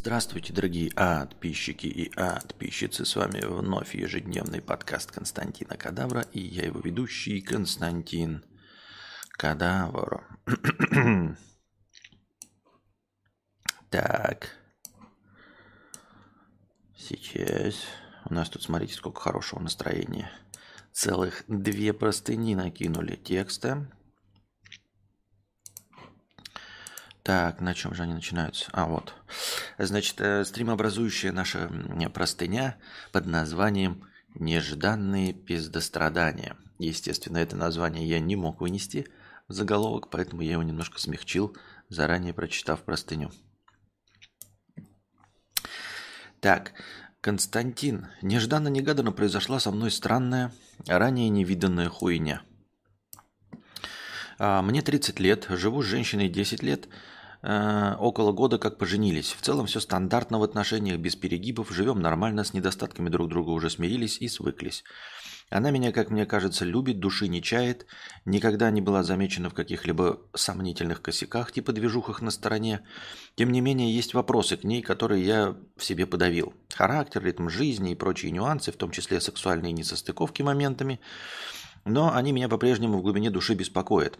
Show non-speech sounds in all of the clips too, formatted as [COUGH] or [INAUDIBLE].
Здравствуйте, дорогие подписчики и подписчицы. С вами вновь ежедневный подкаст Константина Кадавра и я его ведущий Константин Кадавр. [CLEARS THROAT] так. Сейчас. У нас тут, смотрите, сколько хорошего настроения. Целых две простыни накинули текста. Так, на чем же они начинаются? А, вот. Значит, э, стримообразующая наша простыня под названием «Нежданные пиздострадания». Естественно, это название я не мог вынести в заголовок, поэтому я его немножко смягчил, заранее прочитав простыню. Так, Константин, нежданно-негаданно произошла со мной странная, ранее невиданная хуйня. А, мне 30 лет, живу с женщиной 10 лет – э, около года как поженились. В целом все стандартно в отношениях, без перегибов, живем нормально, с недостатками друг друга уже смирились и свыклись. Она меня, как мне кажется, любит, души не чает, никогда не была замечена в каких-либо сомнительных косяках, типа движухах на стороне. Тем не менее, есть вопросы к ней, которые я в себе подавил. Характер, ритм жизни и прочие нюансы, в том числе сексуальные несостыковки моментами, но они меня по-прежнему в глубине души беспокоят.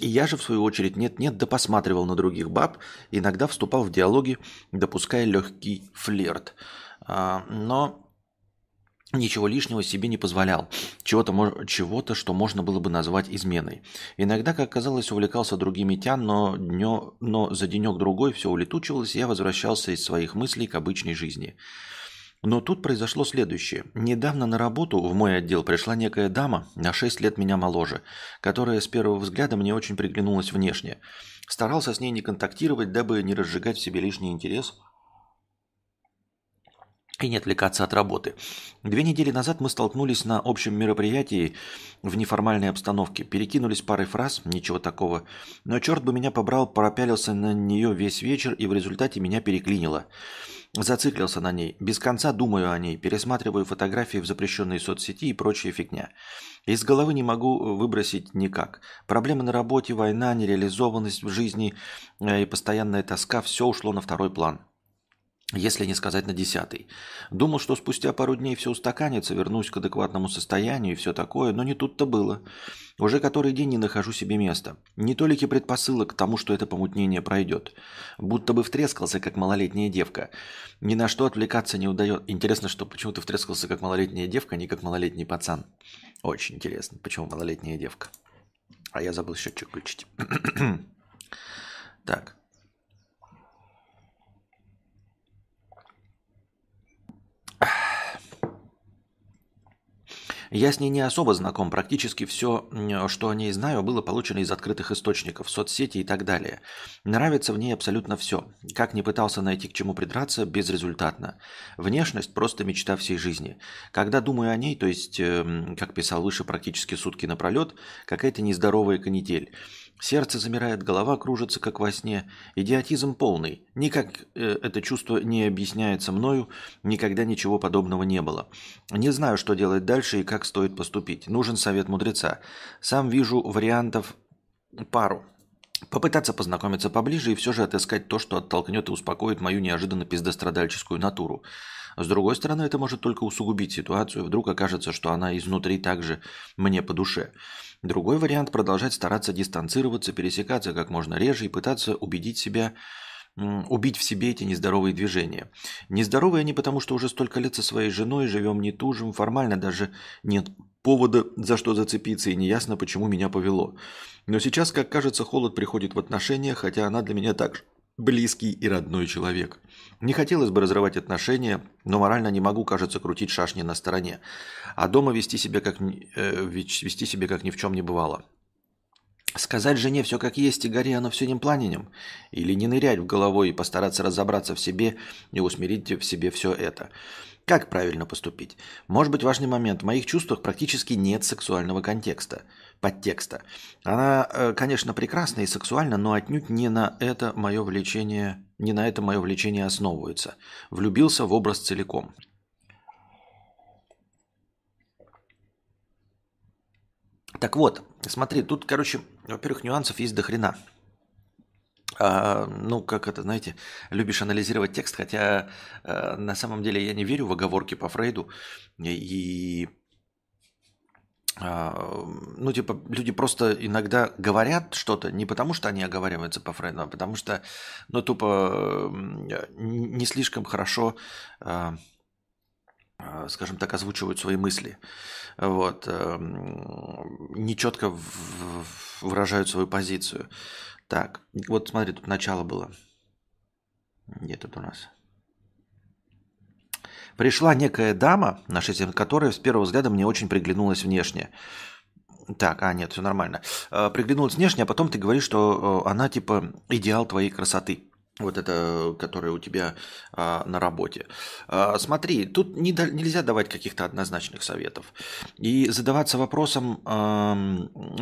И я же, в свою очередь, нет-нет, да посматривал на других баб, иногда вступал в диалоги, допуская легкий флирт. А, но ничего лишнего себе не позволял, чего-то, чего-то, что можно было бы назвать изменой. Иногда, как казалось, увлекался другими тян, но, днё, но за денек-другой все улетучивалось, и я возвращался из своих мыслей к обычной жизни – но тут произошло следующее. Недавно на работу в мой отдел пришла некая дама, на 6 лет меня моложе, которая с первого взгляда мне очень приглянулась внешне. Старался с ней не контактировать, дабы не разжигать в себе лишний интерес и не отвлекаться от работы. Две недели назад мы столкнулись на общем мероприятии в неформальной обстановке. Перекинулись парой фраз, ничего такого. Но черт бы меня побрал, пропялился на нее весь вечер и в результате меня переклинило. Зациклился на ней. Без конца думаю о ней, пересматриваю фотографии в запрещенной соцсети и прочая фигня. Из головы не могу выбросить никак. Проблемы на работе, война, нереализованность в жизни э, и постоянная тоска – все ушло на второй план если не сказать на десятый. Думал, что спустя пару дней все устаканится, вернусь к адекватному состоянию и все такое, но не тут-то было. Уже который день не нахожу себе места. Не толики предпосылок к тому, что это помутнение пройдет. Будто бы втрескался, как малолетняя девка. Ни на что отвлекаться не удается. Интересно, что почему ты втрескался, как малолетняя девка, а не как малолетний пацан. Очень интересно, почему малолетняя девка. А я забыл счетчик включить. [CLEARS THROAT] так. Я с ней не особо знаком. Практически все, что о ней знаю, было получено из открытых источников, соцсети и так далее. Нравится в ней абсолютно все. Как не пытался найти к чему придраться, безрезультатно. Внешность – просто мечта всей жизни. Когда думаю о ней, то есть, эм, как писал выше, практически сутки напролет, какая-то нездоровая канитель – Сердце замирает, голова кружится, как во сне. Идиотизм полный. Никак э, это чувство не объясняется мною, никогда ничего подобного не было. Не знаю, что делать дальше и как стоит поступить. Нужен совет мудреца. Сам вижу вариантов пару. Попытаться познакомиться поближе и все же отыскать то, что оттолкнет и успокоит мою неожиданно пиздострадальческую натуру. С другой стороны, это может только усугубить ситуацию. Вдруг окажется, что она изнутри также мне по душе. Другой вариант – продолжать стараться дистанцироваться, пересекаться как можно реже и пытаться убедить себя, убить в себе эти нездоровые движения. Нездоровые они потому, что уже столько лет со своей женой живем не тужим, формально даже нет повода за что зацепиться и неясно, почему меня повело. Но сейчас, как кажется, холод приходит в отношения, хотя она для меня также близкий и родной человек. Не хотелось бы разрывать отношения, но морально не могу, кажется, крутить шашни на стороне. А дома вести себя как, э, вести себя как ни в чем не бывало. Сказать жене все как есть и гори оно все ним пламенем? Или не нырять в головой и постараться разобраться в себе и усмирить в себе все это? Как правильно поступить? Может быть важный момент. В моих чувствах практически нет сексуального контекста подтекста. Она, э, конечно, прекрасна и сексуальна, но отнюдь не на это мое влечение, не на это мое влечение основывается. Влюбился в образ целиком. Так вот, смотри, тут, короче, во-первых, нюансов есть до хрена. А, ну, как это, знаете, любишь анализировать текст, хотя а, на самом деле я не верю в оговорки по Фрейду. И, ну, типа, люди просто иногда говорят что-то не потому, что они оговариваются по Фрейду, а потому что, ну, тупо не слишком хорошо, а, а, скажем так, озвучивают свои мысли. Вот. Нечетко выражают свою позицию. Так, вот смотри, тут начало было. Где тут у нас? Пришла некая дама, наша тема, которая с первого взгляда мне очень приглянулась внешне. Так, а нет, все нормально. Э, приглянулась внешне, а потом ты говоришь, что э, она типа идеал твоей красоты вот это, которое у тебя а, на работе. А, смотри, тут не, нельзя давать каких-то однозначных советов. И задаваться вопросом, а,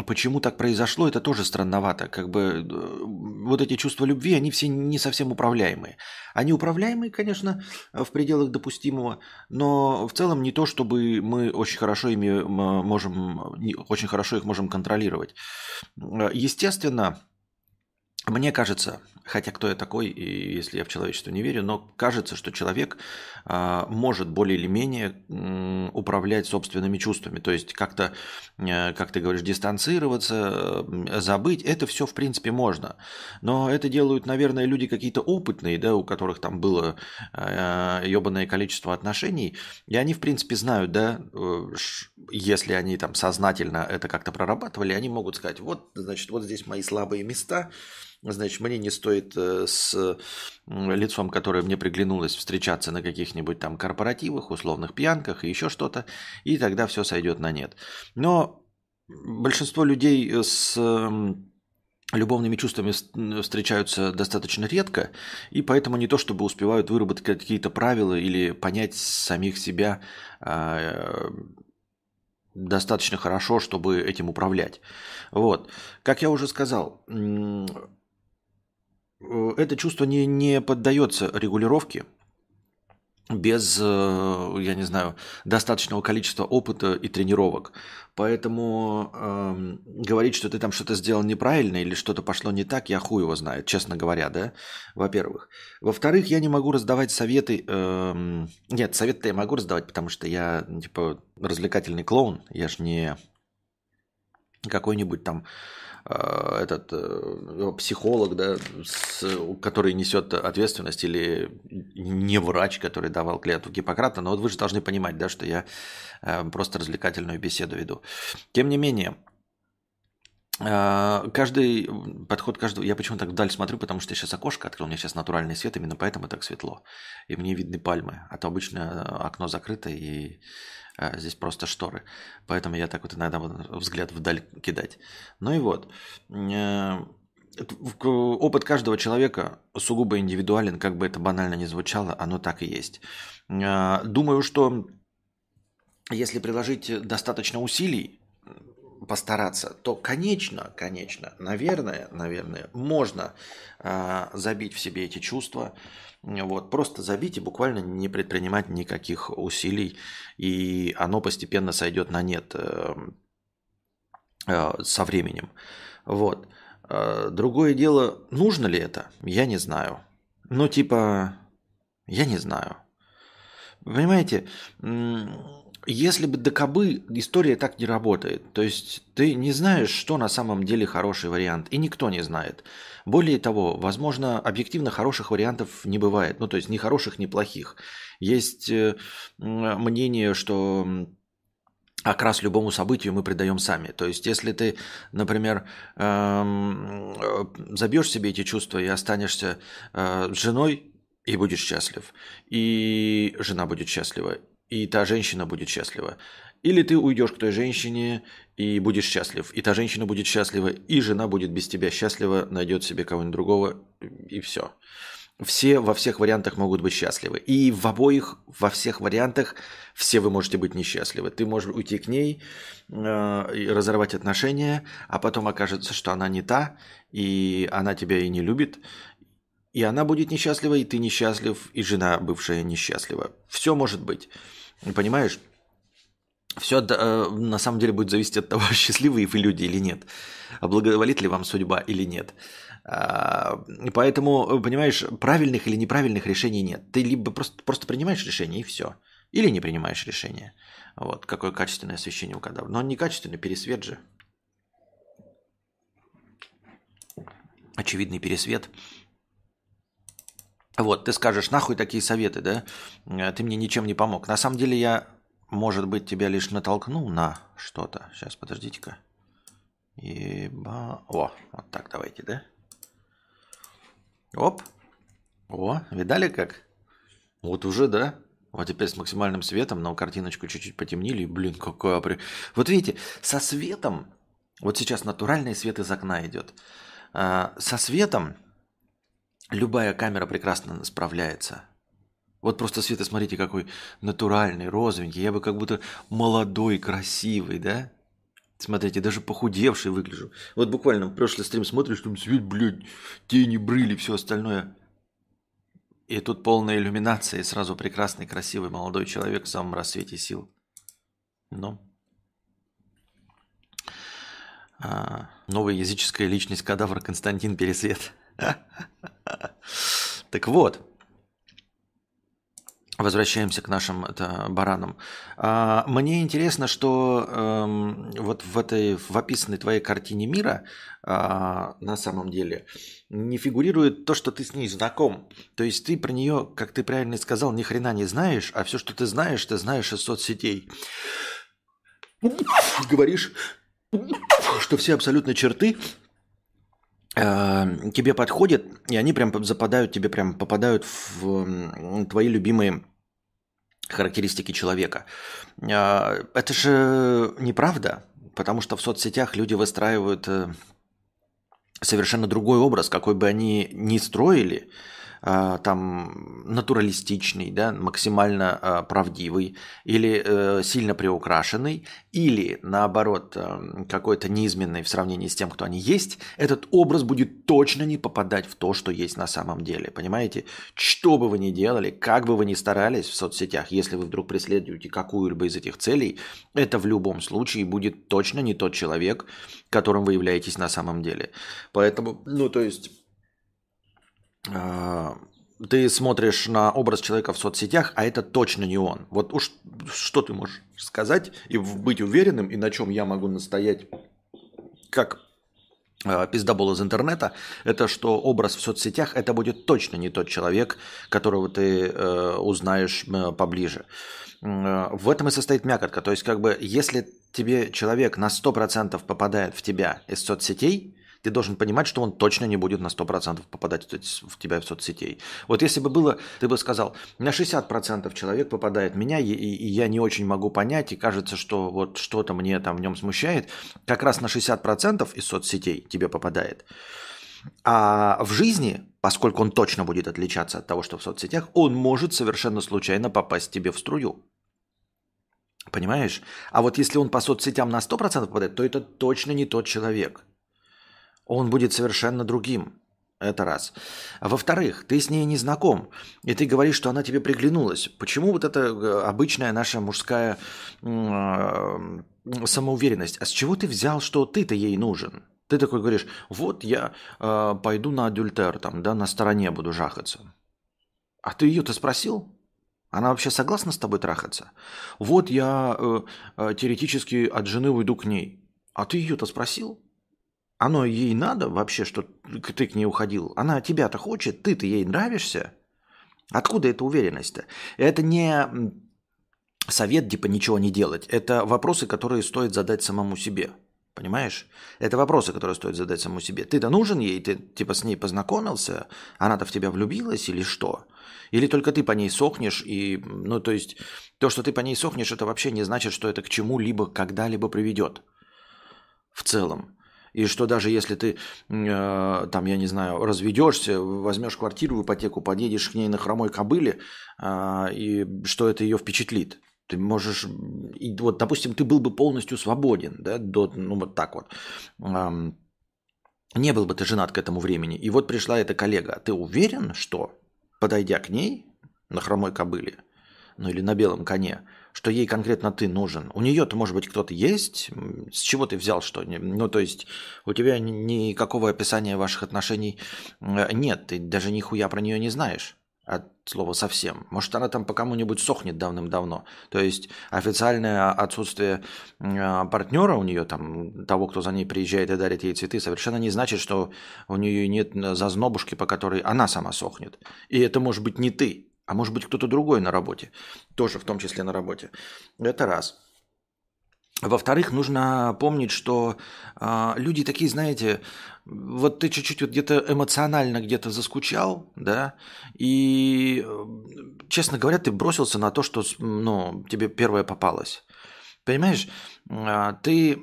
почему так произошло, это тоже странновато. Как бы э, вот эти чувства любви, они все не совсем управляемые. Они управляемые, конечно, в пределах допустимого, но в целом не то, чтобы мы очень хорошо ими можем, очень хорошо их можем контролировать. Естественно, мне кажется, хотя кто я такой, и если я в человечество не верю, но кажется, что человек а, может более или менее управлять собственными чувствами. То есть как-то, а, как ты говоришь, дистанцироваться, забыть, это все в принципе можно. Но это делают, наверное, люди какие-то опытные, да, у которых там было ебаное количество отношений, и они, в принципе, знают, да, э, если они там сознательно это как-то прорабатывали, они могут сказать, вот, значит, вот здесь мои слабые места, значит, мне не стоит э, с лицом, которое мне приглянулось, встречаться на каких-нибудь там корпоративах, условных пьянках и еще что-то, и тогда все сойдет на нет. Но большинство людей с любовными чувствами встречаются достаточно редко, и поэтому не то чтобы успевают выработать какие-то правила или понять самих себя а, достаточно хорошо, чтобы этим управлять. Вот. Как я уже сказал, Э, это чувство не, не поддается регулировке без, э, я не знаю, достаточного количества опыта и тренировок. Поэтому э, говорить, что ты там что-то сделал неправильно или что-то пошло не так, я хуй его знаю, честно говоря, да, во-первых. Во-вторых, я не могу раздавать советы. Э, нет, советы я могу раздавать, потому что я, типа, развлекательный клоун, я ж не какой-нибудь там Э, этот э, психолог, да, с, который несет ответственность, или не врач, который давал клятву Гиппократа, но вот вы же должны понимать, да, что я э, просто развлекательную беседу веду. Тем не менее, Каждый подход каждого... Я почему так вдаль смотрю, потому что я сейчас окошко открыл, у меня сейчас натуральный свет, именно поэтому так светло. И мне видны пальмы, а то обычно окно закрыто, и а здесь просто шторы. Поэтому я так вот иногда взгляд вдаль кидать. Ну и вот. Э, опыт каждого человека сугубо индивидуален, как бы это банально не звучало, оно так и есть. Э, думаю, что если приложить достаточно усилий, постараться, то, конечно, конечно, наверное, наверное, можно э, забить в себе эти чувства, вот, просто забить и буквально не предпринимать никаких усилий, и оно постепенно сойдет на нет э, э, со временем. Вот. Э, другое дело, нужно ли это, я не знаю. Ну, типа, я не знаю. Понимаете, если бы до кобы история так не работает. То есть ты не знаешь, что на самом деле хороший вариант, и никто не знает. Более того, возможно, объективно хороших вариантов не бывает. Ну, то есть ни хороших, ни плохих. Есть э, мнение, что окрас любому событию мы придаем сами. То есть, если ты, например, эм, э, забьешь себе эти чувства и останешься э, с женой, и будешь счастлив, и жена будет счастлива, и та женщина будет счастлива. Или ты уйдешь к той женщине и будешь счастлив, и та женщина будет счастлива, и жена будет без тебя счастлива, найдет себе кого-нибудь другого, и все. Все во всех вариантах могут быть счастливы. И в обоих, во всех вариантах все вы можете быть несчастливы. Ты можешь уйти к ней, э, разорвать отношения, а потом окажется, что она не та, и она тебя и не любит, и она будет несчастлива, и ты несчастлив, и жена бывшая несчастлива. Все может быть. Понимаешь? Все э, на самом деле будет зависеть от того, [LAUGHS] счастливые вы люди или нет. Благоволит ли вам судьба или нет. А, поэтому, понимаешь, правильных или неправильных решений нет. Ты либо просто, просто принимаешь решение и все. Или не принимаешь решение. Вот, какое качественное освещение у кадавра. Но он не качественный, пересвет же. Очевидный пересвет. Вот, ты скажешь, нахуй такие советы, да? Э, ты мне ничем не помог. На самом деле я, может быть, тебя лишь натолкнул на что-то. Сейчас, подождите-ка. Еба... О, вот так давайте, да? Оп. О, видали как? Вот уже, да? Вот теперь с максимальным светом, но картиночку чуть-чуть потемнили. Блин, какой апри... Вот видите, со светом... Вот сейчас натуральный свет из окна идет. А, со светом любая камера прекрасно справляется. Вот просто свет, смотрите, какой натуральный, розовенький. Я бы как будто молодой, красивый, да? Смотрите, даже похудевший выгляжу. Вот буквально в прошлый стрим смотришь, там свет, блядь, тени, брыли, все остальное. И тут полная иллюминация, и сразу прекрасный, красивый молодой человек в самом рассвете сил. Ну. А, новая языческая личность кадавра Константин Пересвет. [LAUGHS] Так вот, Возвращаемся к нашим это, баранам. А, мне интересно, что эм, вот в этой в описанной твоей картине мира а, на самом деле не фигурирует то, что ты с ней знаком. То есть ты про нее, как ты правильно сказал, ни хрена не знаешь, а все, что ты знаешь, ты знаешь из соцсетей. Говоришь, что все абсолютно черты тебе подходят, и они прям западают тебе, прям попадают в твои любимые характеристики человека. А, это же неправда, потому что в соцсетях люди выстраивают э, совершенно другой образ, какой бы они ни строили, там натуралистичный, да, максимально а, правдивый, или э, сильно приукрашенный, или наоборот э, какой-то неизменный в сравнении с тем, кто они есть, этот образ будет точно не попадать в то, что есть на самом деле. Понимаете? Что бы вы ни делали, как бы вы ни старались в соцсетях, если вы вдруг преследуете какую-либо из этих целей, это в любом случае будет точно не тот человек, которым вы являетесь на самом деле. Поэтому, ну то есть а, ты смотришь на образ человека в соцсетях, а это точно не он. Вот уж что ты можешь сказать и быть уверенным, и на чем я могу настоять, как э, пиздобол из интернета, это что образ в соцсетях, это будет точно не тот человек, которого ты э, узнаешь поближе. Э, в этом и состоит мякотка. То есть, как бы, если тебе человек на 100% попадает в тебя из соцсетей, ты должен понимать, что он точно не будет на 100% попадать в тебя в соцсетей. Вот если бы было, ты бы сказал, на 60% человек попадает в меня, и, и я не очень могу понять, и кажется, что вот что-то мне там в нем смущает, как раз на 60% из соцсетей тебе попадает. А в жизни, поскольку он точно будет отличаться от того, что в соцсетях, он может совершенно случайно попасть тебе в струю. Понимаешь? А вот если он по соцсетям на 100% попадает, то это точно не тот человек он будет совершенно другим. Это раз. А во-вторых, ты с ней не знаком, и ты говоришь, что она тебе приглянулась. Почему вот эта э, обычная наша мужская э, самоуверенность? А с чего ты взял, что ты-то ей нужен? Ты такой говоришь, вот я э, пойду на адюльтер, там, да, на стороне буду жахаться. А ты ее-то спросил? Она вообще согласна с тобой трахаться? Вот я э, э, теоретически от жены уйду к ней. А ты ее-то спросил? Оно ей надо вообще, что ты к ней уходил? Она тебя-то хочет, ты-то ей нравишься? Откуда эта уверенность-то? Это не совет, типа, ничего не делать. Это вопросы, которые стоит задать самому себе. Понимаешь? Это вопросы, которые стоит задать самому себе. Ты-то нужен ей, ты типа с ней познакомился, она-то в тебя влюбилась или что? Или только ты по ней сохнешь и, ну то есть, то, что ты по ней сохнешь, это вообще не значит, что это к чему-либо когда-либо приведет. В целом. И что даже если ты, э, там, я не знаю, разведешься, возьмешь квартиру в ипотеку, подъедешь к ней на хромой кобыле, э, и что это ее впечатлит. Ты можешь, и вот, допустим, ты был бы полностью свободен, да, до, ну вот так вот. Э, не был бы ты женат к этому времени. И вот пришла эта коллега. Ты уверен, что, подойдя к ней на хромой кобыле, ну или на белом коне, что ей конкретно ты нужен. У нее-то, может быть, кто-то есть. С чего ты взял, что? Ну, то есть, у тебя никакого описания ваших отношений э, нет. Ты даже нихуя про нее не знаешь от слова совсем. Может, она там по кому-нибудь сохнет давным-давно. То есть официальное отсутствие а, партнера у нее, там, того, кто за ней приезжает и дарит ей цветы, совершенно не значит, что у нее нет зазнобушки, по которой она сама сохнет. И это может быть не ты, а может быть кто-то другой на работе. Тоже в том числе на работе. Это раз. Во-вторых, нужно помнить, что э, люди такие, знаете, вот ты чуть-чуть вот где-то эмоционально где-то заскучал, да, и, честно говоря, ты бросился на то, что, ну, тебе первое попалось. Понимаешь, э, ты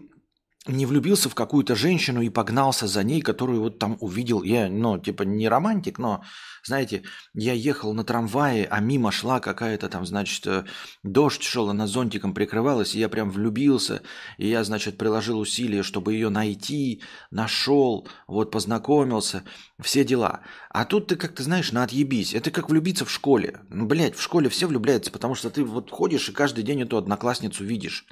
не влюбился в какую-то женщину и погнался за ней, которую вот там увидел. Я, ну, типа, не романтик, но, знаете, я ехал на трамвае, а мимо шла какая-то там, значит, э, дождь шел, она зонтиком прикрывалась, и я прям влюбился, и я, значит, приложил усилия, чтобы ее найти, нашел, вот познакомился, все дела. А тут ты как-то, знаешь, на отъебись. Это как влюбиться в школе. Ну, блядь, в школе все влюбляются, потому что ты вот ходишь и каждый день эту одноклассницу видишь.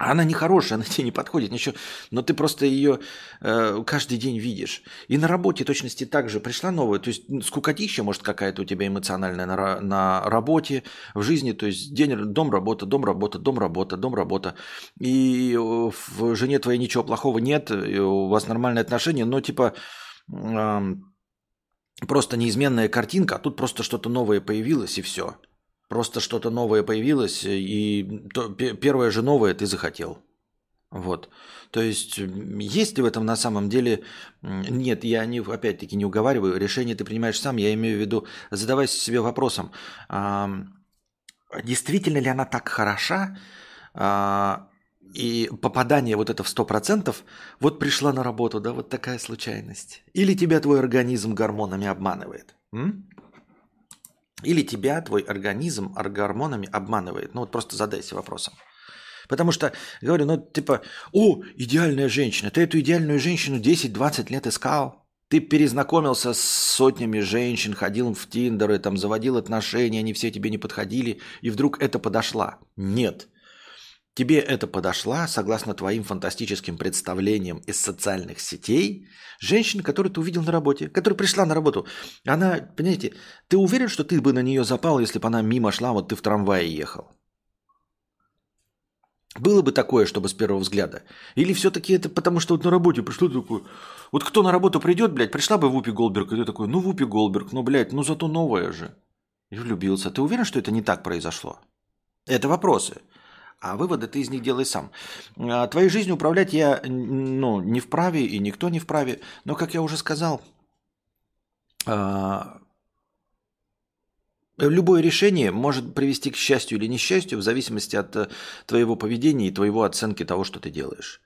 Она не хорошая, она [LAUGHS] тебе не подходит, ничего. Но ты просто ее э, каждый день видишь. И на работе точности так же пришла новая. То есть скукотища, может, какая-то у тебя эмоциональная на, на работе, в жизни. То есть день, дом, работа, дом, работа, дом, работа, дом, работа. И в жене твоей ничего плохого нет, у вас нормальные отношения, но типа... Э, просто неизменная картинка, а тут просто что-то новое появилось и все. Просто что-то новое появилось, и то, первое же новое ты захотел. Вот. То есть, есть ли в этом на самом деле... Нет, я не, опять-таки не уговариваю. Решение ты принимаешь сам. Я имею в виду, задавайся себе вопросом. А, действительно ли она так хороша? А, и попадание вот это в 100%, вот пришла на работу, да, вот такая случайность. Или тебя твой организм гормонами обманывает. М? Или тебя твой организм гормонами обманывает? Ну вот просто задайся вопросом. Потому что, говорю, ну типа, о, идеальная женщина, ты эту идеальную женщину 10-20 лет искал, ты перезнакомился с сотнями женщин, ходил в Тиндеры, там заводил отношения, они все тебе не подходили, и вдруг это подошла. Нет. Тебе это подошла, согласно твоим фантастическим представлениям из социальных сетей, женщина, которую ты увидел на работе, которая пришла на работу. Она, понимаете, ты уверен, что ты бы на нее запал, если бы она мимо шла, вот ты в трамвае ехал? Было бы такое, чтобы с первого взгляда? Или все-таки это потому, что вот на работе пришло такое... Вот кто на работу придет, блядь, пришла бы Вупи Голберг, и ты такой, ну Вупи Голберг, ну, блядь, ну зато новая же. И влюбился. Ты уверен, что это не так произошло? Это вопросы. А выводы ты из них делай сам. А, твоей жизнью управлять я ну, не вправе, и никто не вправе. Но, как я уже сказал, а, любое решение может привести к счастью или несчастью в зависимости от э, твоего поведения и твоего оценки того, что ты делаешь.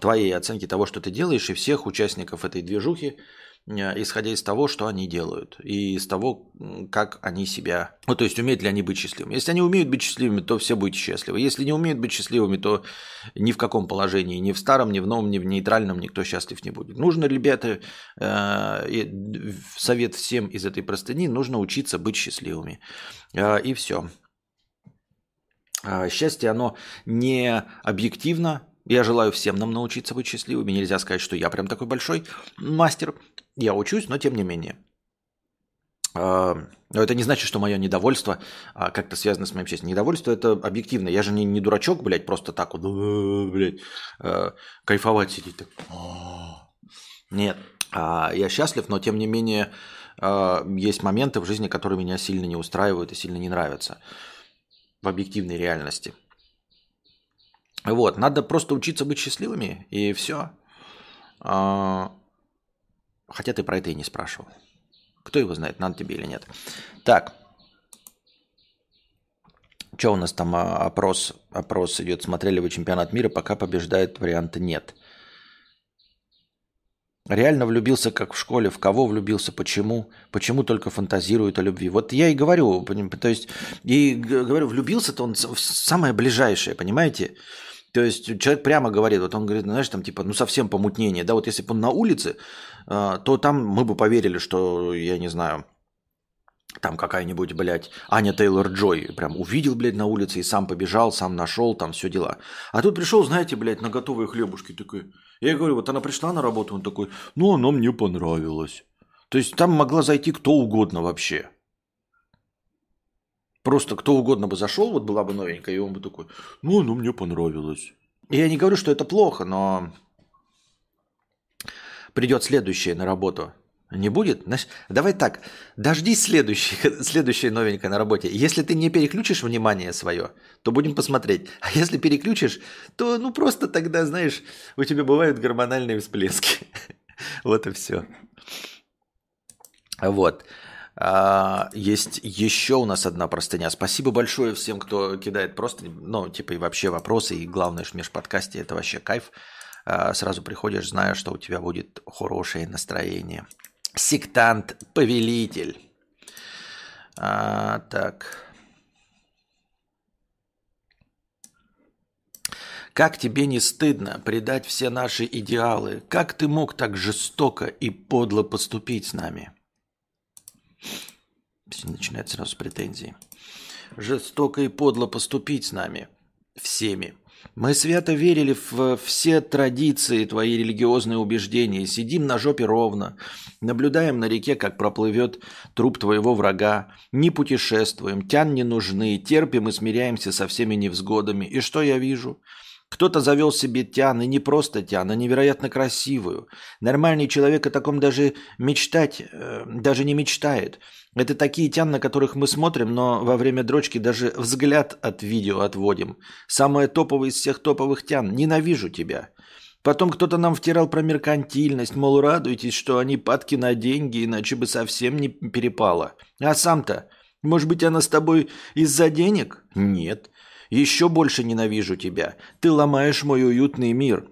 Твоей оценки того, что ты делаешь, и всех участников этой движухи – исходя из того, что они делают, и из того, как они себя... Ну, то есть, умеют ли они быть счастливыми. Если они умеют быть счастливыми, то все будете счастливы. Если не умеют быть счастливыми, то ни в каком положении, ни в старом, ни в новом, ни в нейтральном никто счастлив не будет. Нужно, ребята, э, совет всем из этой простыни, нужно учиться быть счастливыми. Э, и все. Счастье, оно не объективно, я желаю всем нам научиться быть счастливыми. Нельзя сказать, что я прям такой большой мастер. Я учусь, но тем не менее. А, но это не значит, что мое недовольство а, как-то связано с моим счастьем. Недовольство это объективно. Я же не, не дурачок, блядь, просто так вот, «Э, блядь, э, кайфовать сидеть. Так. Нет, а, я счастлив, но тем не менее есть моменты в жизни, которые меня сильно не устраивают и сильно не нравятся в объективной реальности. Вот, надо просто учиться быть счастливыми, и все. А, хотя ты про это и не спрашивал. Кто его знает, надо тебе или нет. Так. Что у нас там а, опрос, опрос идет? Смотрели вы чемпионат мира, пока побеждает варианта нет. Реально влюбился, как в школе. В кого влюбился, почему? Почему только фантазирует о любви? Вот я и говорю, то есть, и говорю, влюбился-то он в самое ближайшее, понимаете? То есть человек прямо говорит, вот он говорит, знаешь, там типа, ну совсем помутнение, да, вот если бы он на улице, а, то там мы бы поверили, что, я не знаю, там какая-нибудь, блядь, Аня Тейлор-Джой прям увидел, блядь, на улице и сам побежал, сам нашел, там все дела. А тут пришел, знаете, блядь, на готовые хлебушки такой. Я говорю, вот она пришла на работу, он такой, ну, она мне понравилась. То есть там могла зайти кто угодно вообще. Просто кто угодно бы зашел, вот была бы новенькая, и он бы такой, ну, оно мне понравилось. Я не говорю, что это плохо, но придет следующее на работу. Не будет? Значит, давай так, дождись следующей, [LAUGHS] следующей новенькой на работе. Если ты не переключишь внимание свое, то будем посмотреть. А если переключишь, то ну просто тогда, знаешь, у тебя бывают гормональные всплески. [LAUGHS] Вот и все. Вот. А, есть еще у нас одна простыня. Спасибо большое всем, кто кидает просто, ну, типа и вообще вопросы, и главное, что в межподкасте это вообще кайф. А, сразу приходишь, зная, что у тебя будет хорошее настроение. Сектант-повелитель. А, так. Как тебе не стыдно предать все наши идеалы? Как ты мог так жестоко и подло поступить с нами? Начинает сразу с претензий. Жестоко и подло поступить с нами. Всеми. Мы свято верили в все традиции, твои религиозные убеждения. Сидим на жопе ровно. Наблюдаем на реке, как проплывет труп твоего врага. Не путешествуем, тян не нужны. Терпим и смиряемся со всеми невзгодами. И что я вижу? Кто-то завел себе тян, и не просто тян, а невероятно красивую. Нормальный человек о таком даже мечтать, э, даже не мечтает. Это такие тян, на которых мы смотрим, но во время дрочки даже взгляд от видео отводим. Самое топовое из всех топовых тян. Ненавижу тебя. Потом кто-то нам втирал про меркантильность, мол, радуйтесь, что они падки на деньги, иначе бы совсем не перепало. А сам-то, может быть, она с тобой из-за денег? Нет. Еще больше ненавижу тебя. Ты ломаешь мой уютный мир.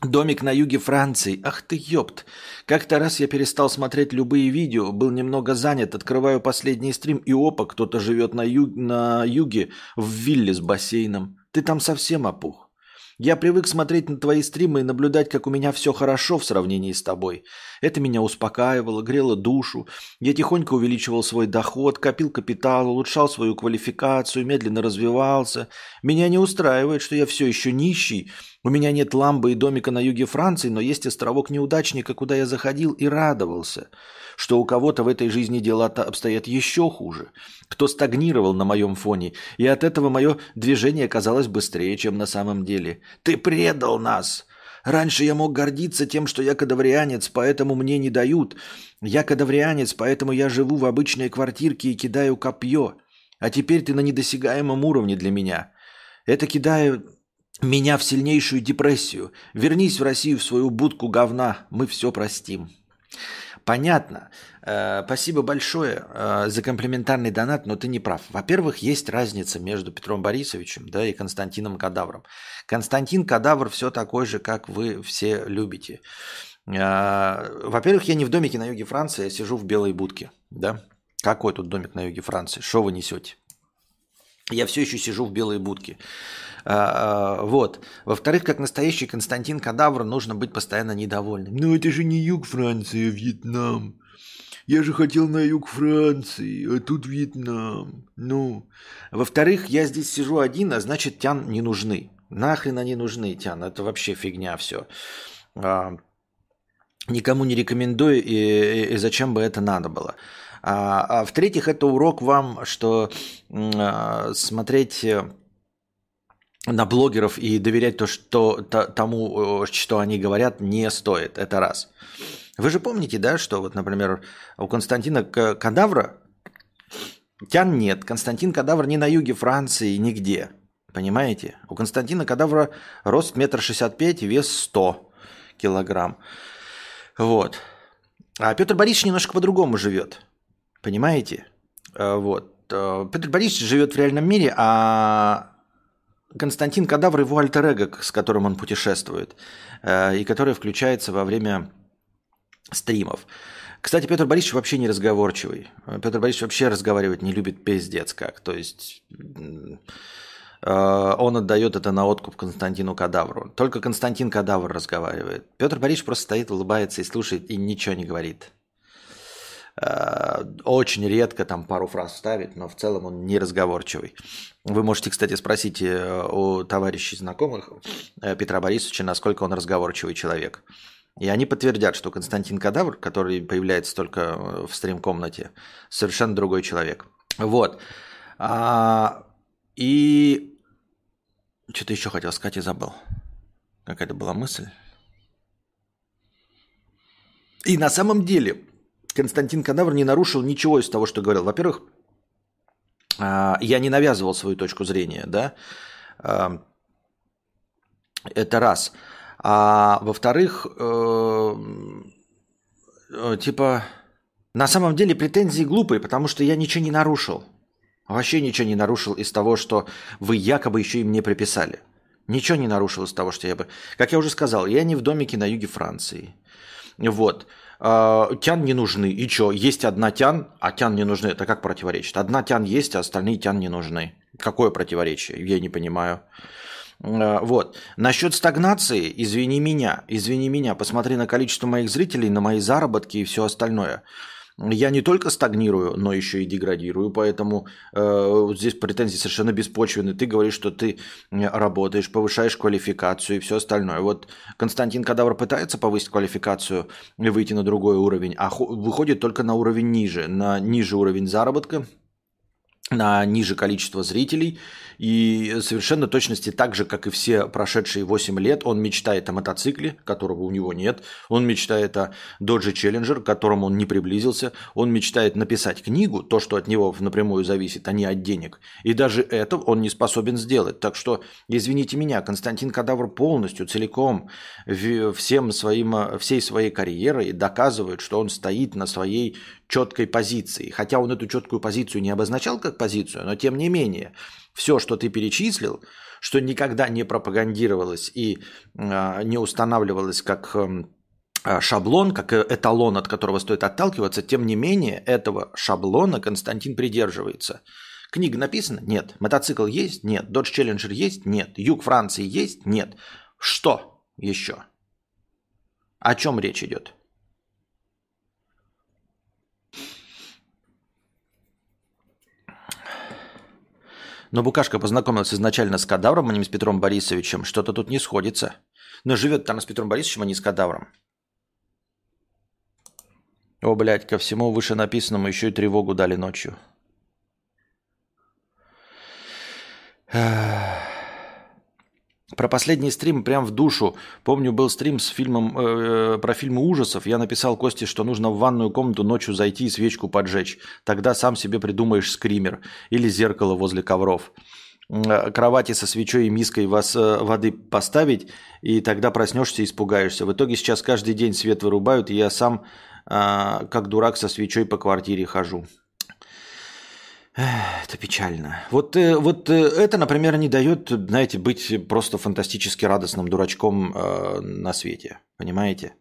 Домик на юге Франции. Ах ты ёпт. Как-то раз я перестал смотреть любые видео, был немного занят, открываю последний стрим, и опа, кто-то живет на, ю... на юге в вилле с бассейном. Ты там совсем опух. Я привык смотреть на твои стримы и наблюдать, как у меня все хорошо в сравнении с тобой. Это меня успокаивало, грело душу. Я тихонько увеличивал свой доход, копил капитал, улучшал свою квалификацию, медленно развивался. Меня не устраивает, что я все еще нищий. У меня нет ламбы и домика на юге Франции, но есть островок неудачника, куда я заходил и радовался что у кого-то в этой жизни дела обстоят еще хуже, кто стагнировал на моем фоне, и от этого мое движение казалось быстрее, чем на самом деле. Ты предал нас! Раньше я мог гордиться тем, что я кадаврианец, поэтому мне не дают. Я кадаврианец, поэтому я живу в обычной квартирке и кидаю копье. А теперь ты на недосягаемом уровне для меня. Это кидаю меня в сильнейшую депрессию. Вернись в Россию в свою будку говна, мы все простим. Понятно. Э, спасибо большое э, за комплиментарный донат, но ты не прав. Во-первых, есть разница между Петром Борисовичем да, и Константином Кадавром. Константин Кадавр все такой же, как вы все любите. Э, во-первых, я не в домике на юге Франции, я сижу в белой будке. Да? Какой тут домик на юге Франции? Что вы несете? Я все еще сижу в белой будке. А, а, вот. Во-вторых, как настоящий Константин Кадавр, нужно быть постоянно недовольным. Ну это же не юг Франции, а Вьетнам. Я же хотел на юг Франции, а тут Вьетнам. Ну. Во-вторых, я здесь сижу один, а значит, тян не нужны. Нахрен они нужны, тян. Это вообще фигня все. А, никому не рекомендую, и, и, и зачем бы это надо было. А, а в-третьих, это урок вам, что а, смотреть на блогеров и доверять то, что, тому, что они говорят, не стоит. Это раз. Вы же помните, да, что вот, например, у Константина Кадавра тян нет. Константин Кадавр не на юге Франции, нигде. Понимаете? У Константина Кадавра рост метр шестьдесят пять, вес 100 килограмм. Вот. А Петр Борисович немножко по-другому живет. Понимаете? А, вот. А, Петр Борисович живет в реальном мире, а Константин Кадавр его альтер с которым он путешествует, э, и который включается во время стримов. Кстати, Петр Борисович вообще не разговорчивый. Петр Борисович вообще разговаривать не любит пиздец как. То есть э, он отдает это на откуп Константину Кадавру. Только Константин Кадавр разговаривает. Петр Борисович просто стоит, улыбается и слушает, и ничего не говорит. Э, очень редко там пару фраз ставит, но в целом он неразговорчивый. Вы можете, кстати, спросить э, у товарищей знакомых э, Петра Борисовича, насколько он разговорчивый человек. И они подтвердят, что Константин Кадавр, который появляется только в стрим-комнате, совершенно другой человек. Вот. А, и что-то еще хотел сказать и забыл. Какая-то была мысль. И на самом деле Константин Кадавр не нарушил ничего из того, что говорил. Во-первых, а, я не навязывал свою точку зрения, да. А, это раз. А во-вторых, э, э, типа, на самом деле претензии глупые, потому что я ничего не нарушил. Вообще ничего не нарушил из того, что вы якобы еще и мне приписали. Ничего не нарушил из того, что я бы... Как я уже сказал, я не в домике на юге Франции. Вот. А, тян не нужны. И что? Есть одна тян, а тян не нужны. Это как противоречит? Одна тян есть, а остальные тян не нужны. Какое противоречие? Я не понимаю. А, вот. Насчет стагнации, извини меня, извини меня, посмотри на количество моих зрителей, на мои заработки и все остальное я не только стагнирую, но еще и деградирую, поэтому э, здесь претензии совершенно беспочвенны. Ты говоришь, что ты работаешь, повышаешь квалификацию и все остальное. Вот Константин Кадавр пытается повысить квалификацию и выйти на другой уровень, а выходит только на уровень ниже, на ниже уровень заработка, на ниже количество зрителей – и совершенно точности так же, как и все прошедшие 8 лет, он мечтает о мотоцикле, которого у него нет. Он мечтает о Dodge Challenger, к которому он не приблизился. Он мечтает написать книгу, то, что от него напрямую зависит, а не от денег. И даже это он не способен сделать. Так что, извините меня, Константин Кадавр полностью, целиком, всем своим, всей своей карьерой доказывает, что он стоит на своей четкой позиции. Хотя он эту четкую позицию не обозначал как позицию, но тем не менее – все, что ты перечислил, что никогда не пропагандировалось и э, не устанавливалось как э, шаблон, как эталон, от которого стоит отталкиваться, тем не менее этого шаблона Константин придерживается. Книга написана? Нет. Мотоцикл есть? Нет. Dodge Challenger есть? Нет. Юг Франции есть? Нет. Что еще? О чем речь идет? Но Букашка познакомился изначально с кадавром, а не с Петром Борисовичем. Что-то тут не сходится. Но живет там с Петром Борисовичем, а не с кадавром. О, блядь, ко всему вышенаписанному еще и тревогу дали ночью. Эх. Про последний стрим прям в душу. Помню, был стрим с фильмом, э, про фильмы ужасов. Я написал Косте, что нужно в ванную комнату ночью зайти и свечку поджечь. Тогда сам себе придумаешь скример. Или зеркало возле ковров. Э, кровати со свечой и миской вас э, воды поставить, и тогда проснешься и испугаешься. В итоге сейчас каждый день свет вырубают, и я сам э, как дурак со свечой по квартире хожу. Это печально. Вот, э, вот э, это, например, не дает, знаете, быть просто фантастически радостным дурачком э, на свете. Понимаете?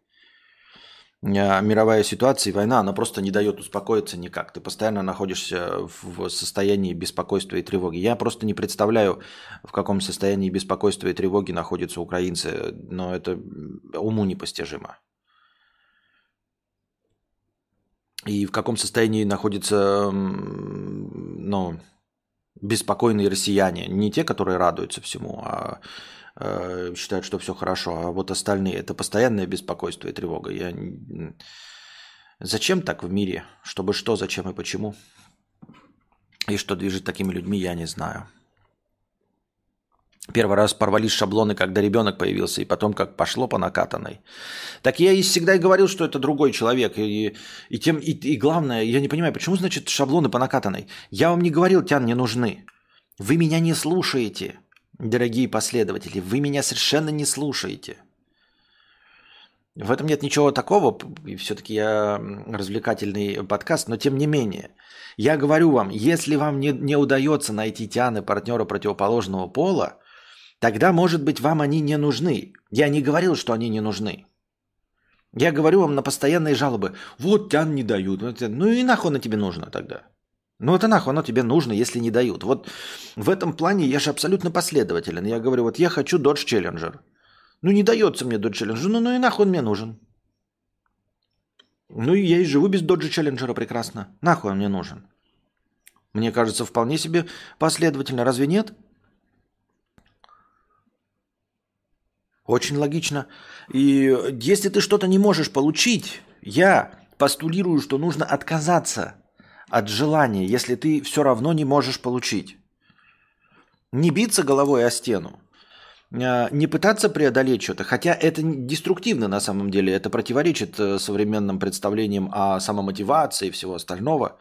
Мировая ситуация и война, она просто не дает успокоиться никак. Ты постоянно находишься в состоянии беспокойства и тревоги. Я просто не представляю, в каком состоянии беспокойства и тревоги находятся украинцы, но это уму непостижимо. И в каком состоянии находятся ну, беспокойные россияне. Не те, которые радуются всему, а э, считают, что все хорошо, а вот остальные. Это постоянное беспокойство и тревога. Я... Зачем так в мире? Чтобы что, зачем и почему? И что движет такими людьми, я не знаю. Первый раз порвались шаблоны, когда ребенок появился, и потом как пошло по накатанной. Так я и всегда и говорил, что это другой человек. И, и, тем, и, и главное, я не понимаю, почему, значит, шаблоны по накатанной? Я вам не говорил, Тян, не нужны. Вы меня не слушаете, дорогие последователи. Вы меня совершенно не слушаете. В этом нет ничего такого, и все-таки я развлекательный подкаст, но тем не менее. Я говорю вам, если вам не, не удается найти Тяны партнера противоположного пола, Тогда, может быть, вам они не нужны. Я не говорил, что они не нужны. Я говорю вам на постоянные жалобы. Вот тян не дают. Ну и нахуй на тебе нужно тогда. Ну это нахуй оно тебе нужно, если не дают. Вот в этом плане я же абсолютно последователен. Я говорю, вот я хочу Dodge Challenger. Ну не дается мне Dodge Challenger, ну, ну и нахуй он мне нужен. Ну и я и живу без доджи челленджера прекрасно. Нахуй он мне нужен? Мне кажется, вполне себе последовательно. Разве нет? Очень логично. И если ты что-то не можешь получить, я постулирую, что нужно отказаться от желания, если ты все равно не можешь получить. Не биться головой о стену, а, не пытаться преодолеть что-то, хотя это деструктивно на самом деле, это противоречит э, современным представлениям о самомотивации и всего остального.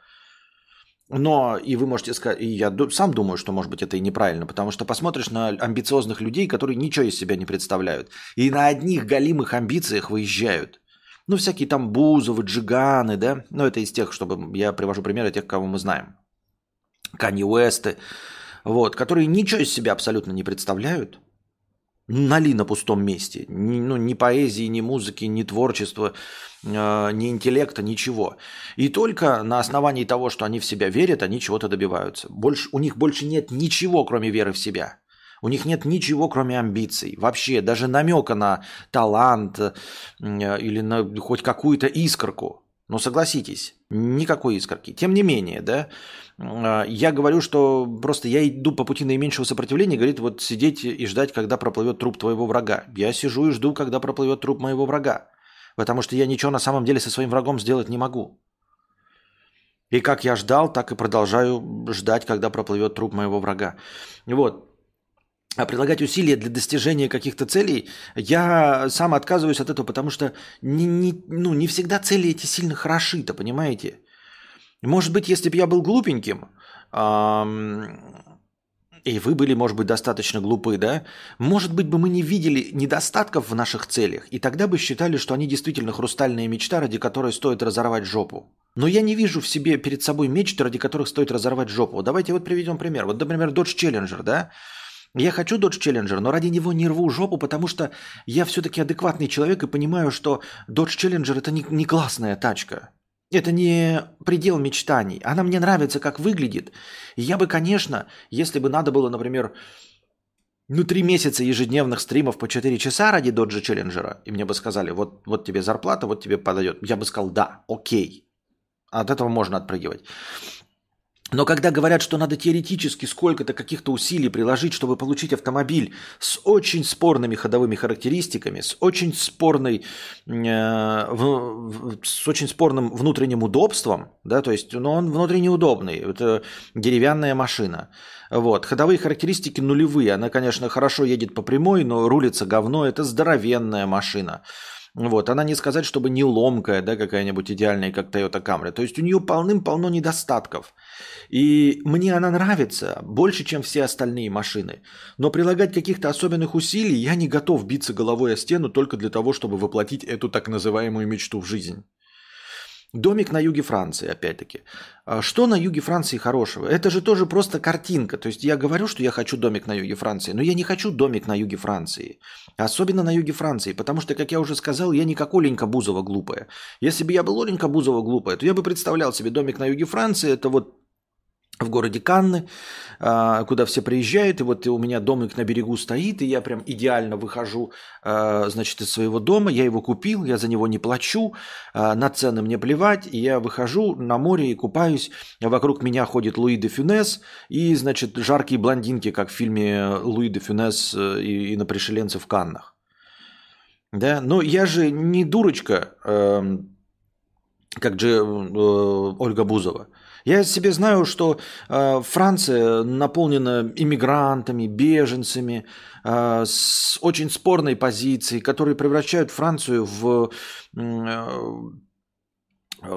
Но и вы можете сказать, и я сам думаю, что может быть это и неправильно, потому что посмотришь на амбициозных людей, которые ничего из себя не представляют, и на одних галимых амбициях выезжают. Ну, всякие там Бузовы, Джиганы, да, ну, это из тех, чтобы я привожу примеры тех, кого мы знаем. Канни Уэсты, вот, которые ничего из себя абсолютно не представляют, нали на пустом месте. Ни, ну, ни поэзии, ни музыки, ни творчества, э, ни интеллекта, ничего. И только на основании того, что они в себя верят, они чего-то добиваются. Больше, у них больше нет ничего, кроме веры в себя. У них нет ничего, кроме амбиций. Вообще, даже намека на талант э, или на хоть какую-то искорку. Но согласитесь, никакой искорки. Тем не менее, да, я говорю, что просто я иду по пути наименьшего сопротивления, говорит, вот сидеть и ждать, когда проплывет труп твоего врага. Я сижу и жду, когда проплывет труп моего врага. Потому что я ничего на самом деле со своим врагом сделать не могу. И как я ждал, так и продолжаю ждать, когда проплывет труп моего врага. Вот. А прилагать усилия для достижения каких-то целей, я сам отказываюсь от этого, потому что не, не, ну, не всегда цели эти сильно хороши-то, понимаете? Может быть, если бы я был глупеньким, и вы были, может быть, достаточно глупы, да? Может быть, бы мы не видели недостатков в наших целях, и тогда бы считали, что они действительно хрустальная мечта, ради которой стоит разорвать жопу. Но я не вижу в себе перед собой мечты, ради которых стоит разорвать жопу. Давайте вот приведем пример. Вот, например, Dodge Challenger, да? Я хочу Dodge Challenger, но ради него не рву жопу, потому что я все-таки адекватный человек и понимаю, что Dodge Challenger это не, не классная тачка. Это не предел мечтаний. Она мне нравится, как выглядит. Я бы, конечно, если бы надо было, например, ну, три месяца ежедневных стримов по 4 часа ради Доджа Челленджера, и мне бы сказали, вот, вот тебе зарплата, вот тебе подойдет, я бы сказал, да, окей. От этого можно отпрыгивать. Но когда говорят, что надо теоретически сколько-то каких-то усилий приложить, чтобы получить автомобиль с очень спорными ходовыми характеристиками, с очень спорной, э, в, с очень спорным внутренним удобством, да, то есть, ну, он внутренне удобный, это деревянная машина. Вот. Ходовые характеристики нулевые. Она, конечно, хорошо едет по прямой, но рулится говно. Это здоровенная машина. Вот, она не сказать, чтобы не ломкая, да, какая-нибудь идеальная, как Toyota Camry. То есть у нее полным-полно недостатков. И мне она нравится больше, чем все остальные машины. Но прилагать каких-то особенных усилий я не готов биться головой о стену только для того, чтобы воплотить эту так называемую мечту в жизнь. Домик на юге Франции, опять-таки. А что на юге Франции хорошего? Это же тоже просто картинка. То есть я говорю, что я хочу домик на юге Франции, но я не хочу домик на юге Франции. Особенно на юге Франции, потому что, как я уже сказал, я не как Оленька Бузова глупая. Если бы я был Оленька Бузова глупая, то я бы представлял себе домик на юге Франции, это вот в городе Канны, а, куда все приезжают, и вот у меня домик на берегу стоит, и я прям идеально выхожу, а, значит, из своего дома, я его купил, я за него не плачу, а, на цены мне плевать, и я выхожу на море и купаюсь, вокруг меня ходит Луи де Фюнес, и, значит, жаркие блондинки, как в фильме Луи де Фюнес э, и, на пришеленцев в Каннах. Да, но я же не дурочка, эм, как же э, Ольга Бузова. Я себе знаю, что э, Франция наполнена иммигрантами, беженцами, э, с очень спорной позицией, которые превращают Францию в э,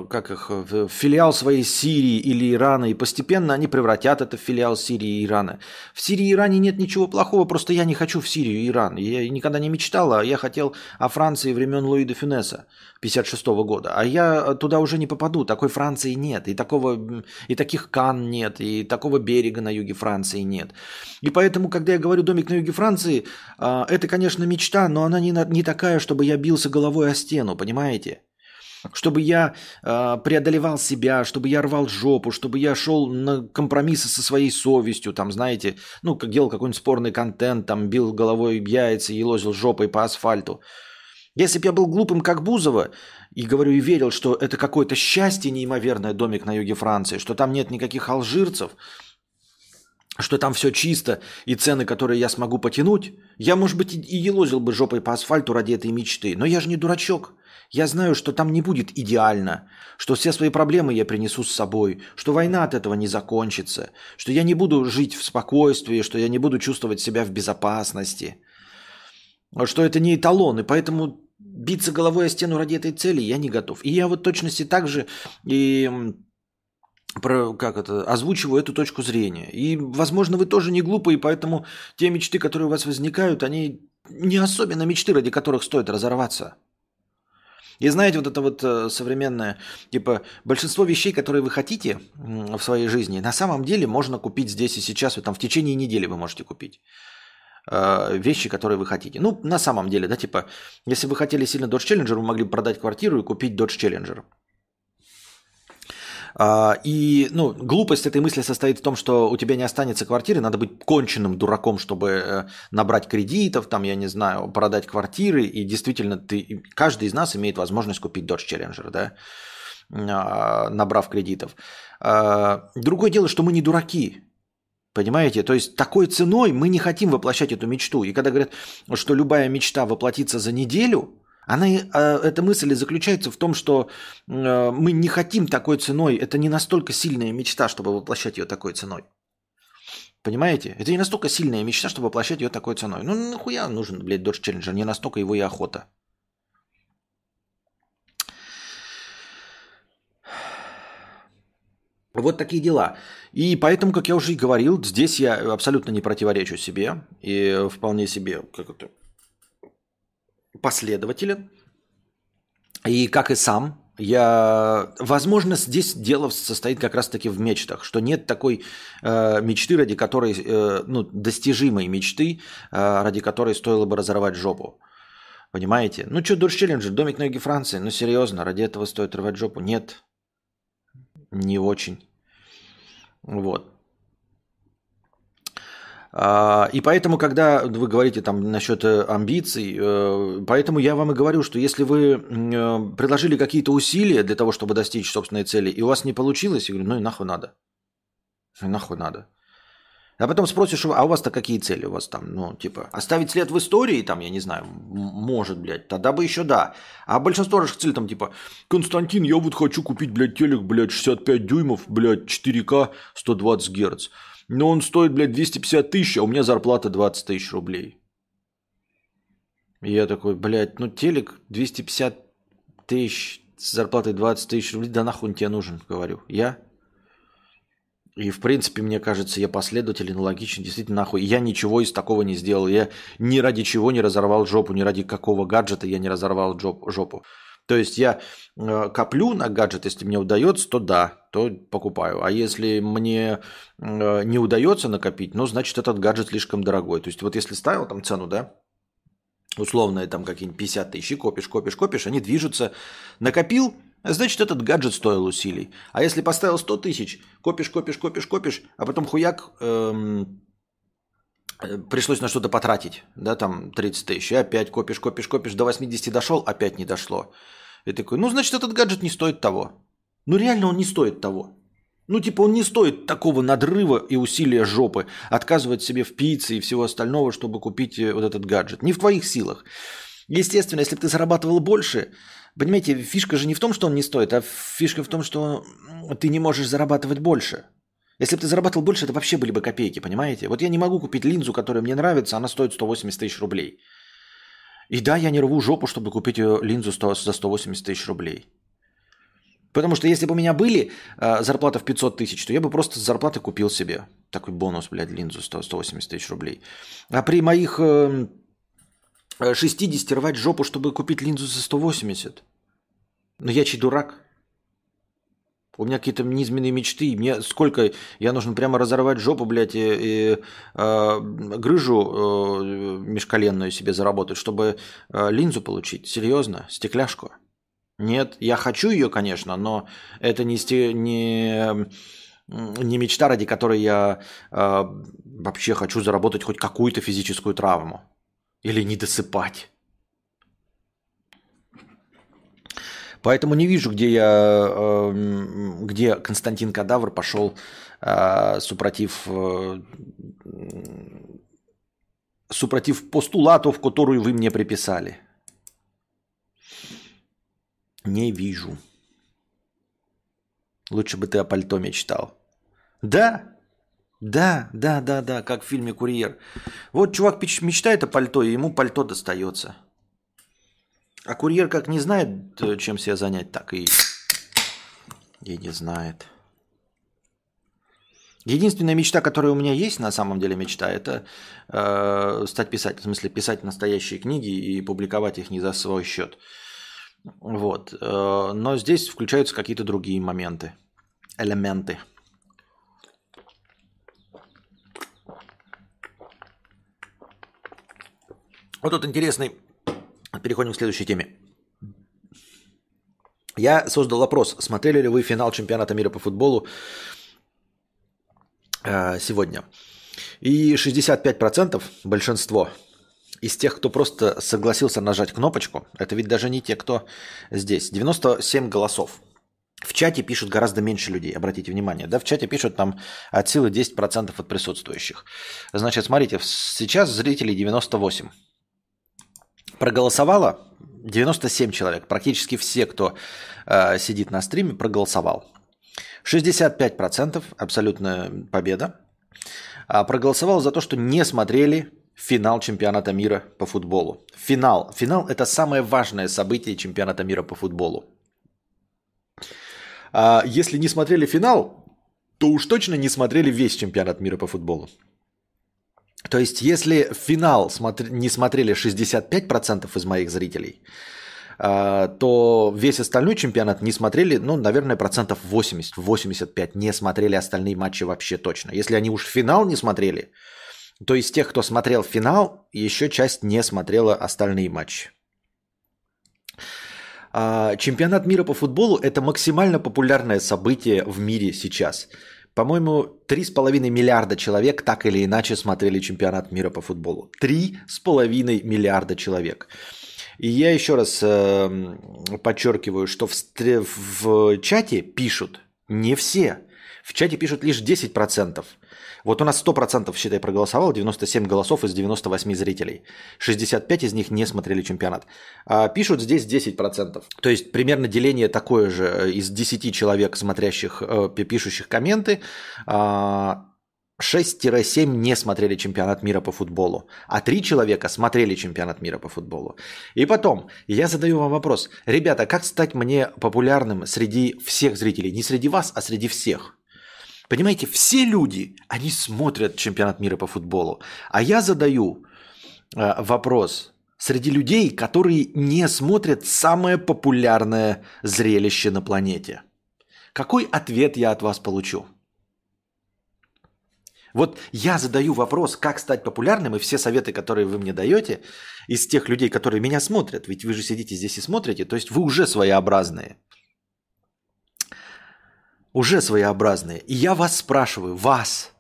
как их, в филиал своей Сирии или Ирана, и постепенно они превратят это в филиал Сирии и Ирана. В Сирии и Иране нет ничего плохого, просто я не хочу в Сирию и Иран. Я никогда не мечтала, я хотел о Франции времен Луи де Фюнеса 56 года, а я туда уже не попаду, такой Франции нет, и, такого, и таких Кан нет, и такого берега на юге Франции нет. И поэтому, когда я говорю «домик на юге Франции», э, это, конечно, мечта, но она не, не такая, чтобы я бился головой о стену, понимаете? Чтобы я э, преодолевал себя, чтобы я рвал жопу, чтобы я шел на компромиссы со своей совестью, там, знаете, ну, как делал какой-нибудь спорный контент, там, бил головой яйца и лозил жопой по асфальту. Если бы я был глупым, как Бузова, и говорю, и верил, что это какое-то счастье неимоверное домик на юге Франции, что там нет никаких алжирцев, что там все чисто и цены, которые я смогу потянуть, я, может быть, и елозил бы жопой по асфальту ради этой мечты. Но я же не дурачок. Я знаю, что там не будет идеально, что все свои проблемы я принесу с собой, что война от этого не закончится, что я не буду жить в спокойствии, что я не буду чувствовать себя в безопасности, что это не эталон, и поэтому биться головой о стену ради этой цели я не готов. И я вот точности так же и про, как это, озвучиваю эту точку зрения. И, возможно, вы тоже не глупые, поэтому те мечты, которые у вас возникают, они не особенно мечты, ради которых стоит разорваться. И знаете, вот это вот э, современное, типа, большинство вещей, которые вы хотите в своей жизни, на самом деле можно купить здесь и сейчас, вы там в течение недели вы можете купить э, вещи, которые вы хотите. Ну, на самом деле, да, типа, если вы хотели сильно Dodge Challenger, вы могли продать квартиру и купить Dodge Challenger. А, и ну, глупость этой мысли состоит в том, что у тебя не останется квартиры, надо быть конченным дураком, чтобы э, набрать кредитов, там, я не знаю, продать квартиры, и действительно ты, каждый из нас имеет возможность купить Dodge Challenger, да, а, набрав кредитов. А, другое дело, что мы не дураки, Понимаете? То есть такой ценой мы не хотим воплощать эту мечту. И когда говорят, что любая мечта воплотится за неделю, она, а, эта мысль заключается в том, что э, мы не хотим такой ценой. Это не настолько сильная мечта, чтобы воплощать ее такой ценой. Понимаете? Это не настолько сильная мечта, чтобы воплощать ее такой ценой. Ну нахуя нужен, блядь, Dodge Challenger? Не настолько его и охота. Вот такие дела. И поэтому, как я уже и говорил, здесь я абсолютно не противоречу себе и вполне себе как это, последователен. И как и сам, я, возможно, здесь дело состоит как раз-таки в мечтах, что нет такой э, мечты, ради которой, э, ну, достижимой мечты, э, ради которой стоило бы разорвать жопу. Понимаете? Ну что, Дурш Челленджер, домик на юге Франции, ну серьезно, ради этого стоит рвать жопу? Нет, не очень. Вот. А, и поэтому, когда вы говорите там насчет э, амбиций, э, поэтому я вам и говорю, что если вы э, предложили какие-то усилия для того, чтобы достичь собственной цели, и у вас не получилось, я говорю, ну и нахуй надо. Ну и нахуй надо. А потом спросишь, а у вас-то какие цели у вас там? Ну, типа, оставить след в истории, там, я не знаю, может, блядь, тогда бы еще да. А большинство же целей там, типа, Константин, я вот хочу купить, блядь, телек, блядь, 65 дюймов, блядь, 4К, 120 Гц. Но он стоит, блядь, 250 тысяч, а у меня зарплата 20 тысяч рублей. И я такой, блядь, ну телек 250 тысяч с зарплатой 20 тысяч рублей, да нахуй он тебе нужен, говорю. Я? И, в принципе, мне кажется, я последователен, логичен, действительно, нахуй. Я ничего из такого не сделал. Я ни ради чего не разорвал жопу, ни ради какого гаджета я не разорвал жопу. То есть я э, коплю на гаджет, если мне удается, то да, то покупаю. А если мне э, не удается накопить, ну, значит, этот гаджет слишком дорогой. То есть вот если ставил там цену, да, условные там какие-нибудь 50 тысяч, копишь, копишь, копишь, они движутся. Накопил, значит, этот гаджет стоил усилий. А если поставил 100 тысяч, копишь, копишь, копишь, копишь, а потом хуяк... Эм, пришлось на что-то потратить, да, там 30 тысяч, и опять копишь, копишь, копишь, до 80 дошел, опять не дошло. И такой, ну, значит, этот гаджет не стоит того. Ну, реально он не стоит того. Ну, типа, он не стоит такого надрыва и усилия жопы, отказывать себе в пицце и всего остального, чтобы купить э, вот этот гаджет. Не в твоих силах. Естественно, если бы ты зарабатывал больше, понимаете, фишка же не в том, что он не стоит, а фишка в том, что ты не можешь зарабатывать больше. Если бы ты зарабатывал больше, это вообще были бы копейки, понимаете? Вот я не могу купить линзу, которая мне нравится, она стоит 180 тысяч рублей. И да, я не рву жопу, чтобы купить ее линзу за 180 тысяч рублей. Потому что если бы у меня были э, зарплата в 500 тысяч, то я бы просто с зарплаты купил себе такой бонус, блядь, линзу 100, 180 тысяч рублей. А при моих э, 60 рвать жопу, чтобы купить линзу за 180? Ну я чей дурак? У меня какие-то низменные мечты. Мне сколько... Я нужно прямо разорвать жопу, блядь, и, и э, грыжу э, межколенную себе заработать, чтобы э, линзу получить. Серьезно? Стекляшку? Нет, я хочу ее, конечно, но это не, сте, не, не мечта, ради которой я э, вообще хочу заработать хоть какую-то физическую травму. Или не досыпать. Поэтому не вижу, где я, э, где Константин Кадавр пошел э, супротив, э, супротив постулатов, которые вы мне приписали. Не вижу. Лучше бы ты о пальто мечтал. Да, да, да, да, да, как в фильме «Курьер». Вот чувак мечтает о пальто, и ему пальто достается. А курьер как не знает, э, чем себя занять, так и, и не знает. Единственная мечта, которая у меня есть, на самом деле мечта, это э, стать писателем. В смысле, писать настоящие книги и публиковать их не за свой счет. Вот. Э, но здесь включаются какие-то другие моменты, элементы. Вот тут интересный Переходим к следующей теме. Я создал вопрос, смотрели ли вы финал чемпионата мира по футболу э, сегодня. И 65%, большинство, из тех, кто просто согласился нажать кнопочку, это ведь даже не те, кто здесь, 97 голосов. В чате пишут гораздо меньше людей, обратите внимание. Да, в чате пишут там от силы 10% от присутствующих. Значит, смотрите, сейчас зрителей 98. Проголосовало 97 человек. Практически все, кто э, сидит на стриме, проголосовал. 65% абсолютная победа. А проголосовало за то, что не смотрели финал чемпионата мира по футболу. Финал. Финал – это самое важное событие чемпионата мира по футболу. А если не смотрели финал, то уж точно не смотрели весь чемпионат мира по футболу. То есть, если финал смотр- не смотрели 65% из моих зрителей, э, то весь остальной чемпионат не смотрели, ну, наверное, процентов 80, 85 не смотрели остальные матчи вообще точно. Если они уж финал не смотрели, то из тех, кто смотрел финал, еще часть не смотрела остальные матчи. А, чемпионат мира по футболу – это максимально популярное событие в мире сейчас – по-моему, 3,5 миллиарда человек так или иначе смотрели чемпионат мира по футболу. 3,5 миллиарда человек. И я еще раз э, подчеркиваю, что в, в чате пишут не все. В чате пишут лишь 10%. Вот у нас 100% считай проголосовало, 97 голосов из 98 зрителей. 65 из них не смотрели чемпионат. А пишут здесь 10%. То есть примерно деление такое же э, из 10 человек, смотрящих, э, пишущих комменты. 6-7 а, не смотрели чемпионат мира по футболу, а 3 человека смотрели чемпионат мира по футболу. И потом, я задаю вам вопрос. Ребята, как стать мне популярным среди всех зрителей? Не среди вас, а среди всех. Понимаете, все люди, они смотрят чемпионат мира по футболу. А я задаю э, вопрос среди людей, которые не смотрят самое популярное зрелище на планете. Какой ответ я от вас получу? Вот я задаю вопрос, как стать популярным, и все советы, которые вы мне даете, из тех людей, которые меня смотрят, ведь вы же сидите здесь и смотрите, то есть вы уже своеобразные уже своеобразные. И я вас спрашиваю, вас,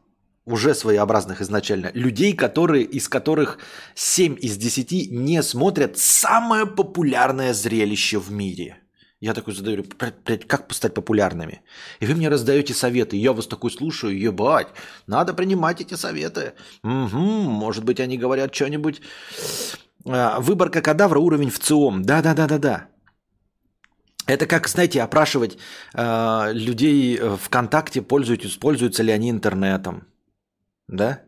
уже своеобразных изначально, людей, которые, из которых 7 из 10 не смотрят самое популярное зрелище в мире. Я такой задаю, как стать популярными? И вы мне раздаете советы, я вас такой слушаю, ебать, надо принимать эти советы. Угу, может быть, они говорят что-нибудь. А, выборка кадавра, уровень в ЦИОМ. Да-да-да-да-да. Это как, знаете, опрашивать э, людей ВКонтакте, пользуются, пользуются ли они интернетом. Да?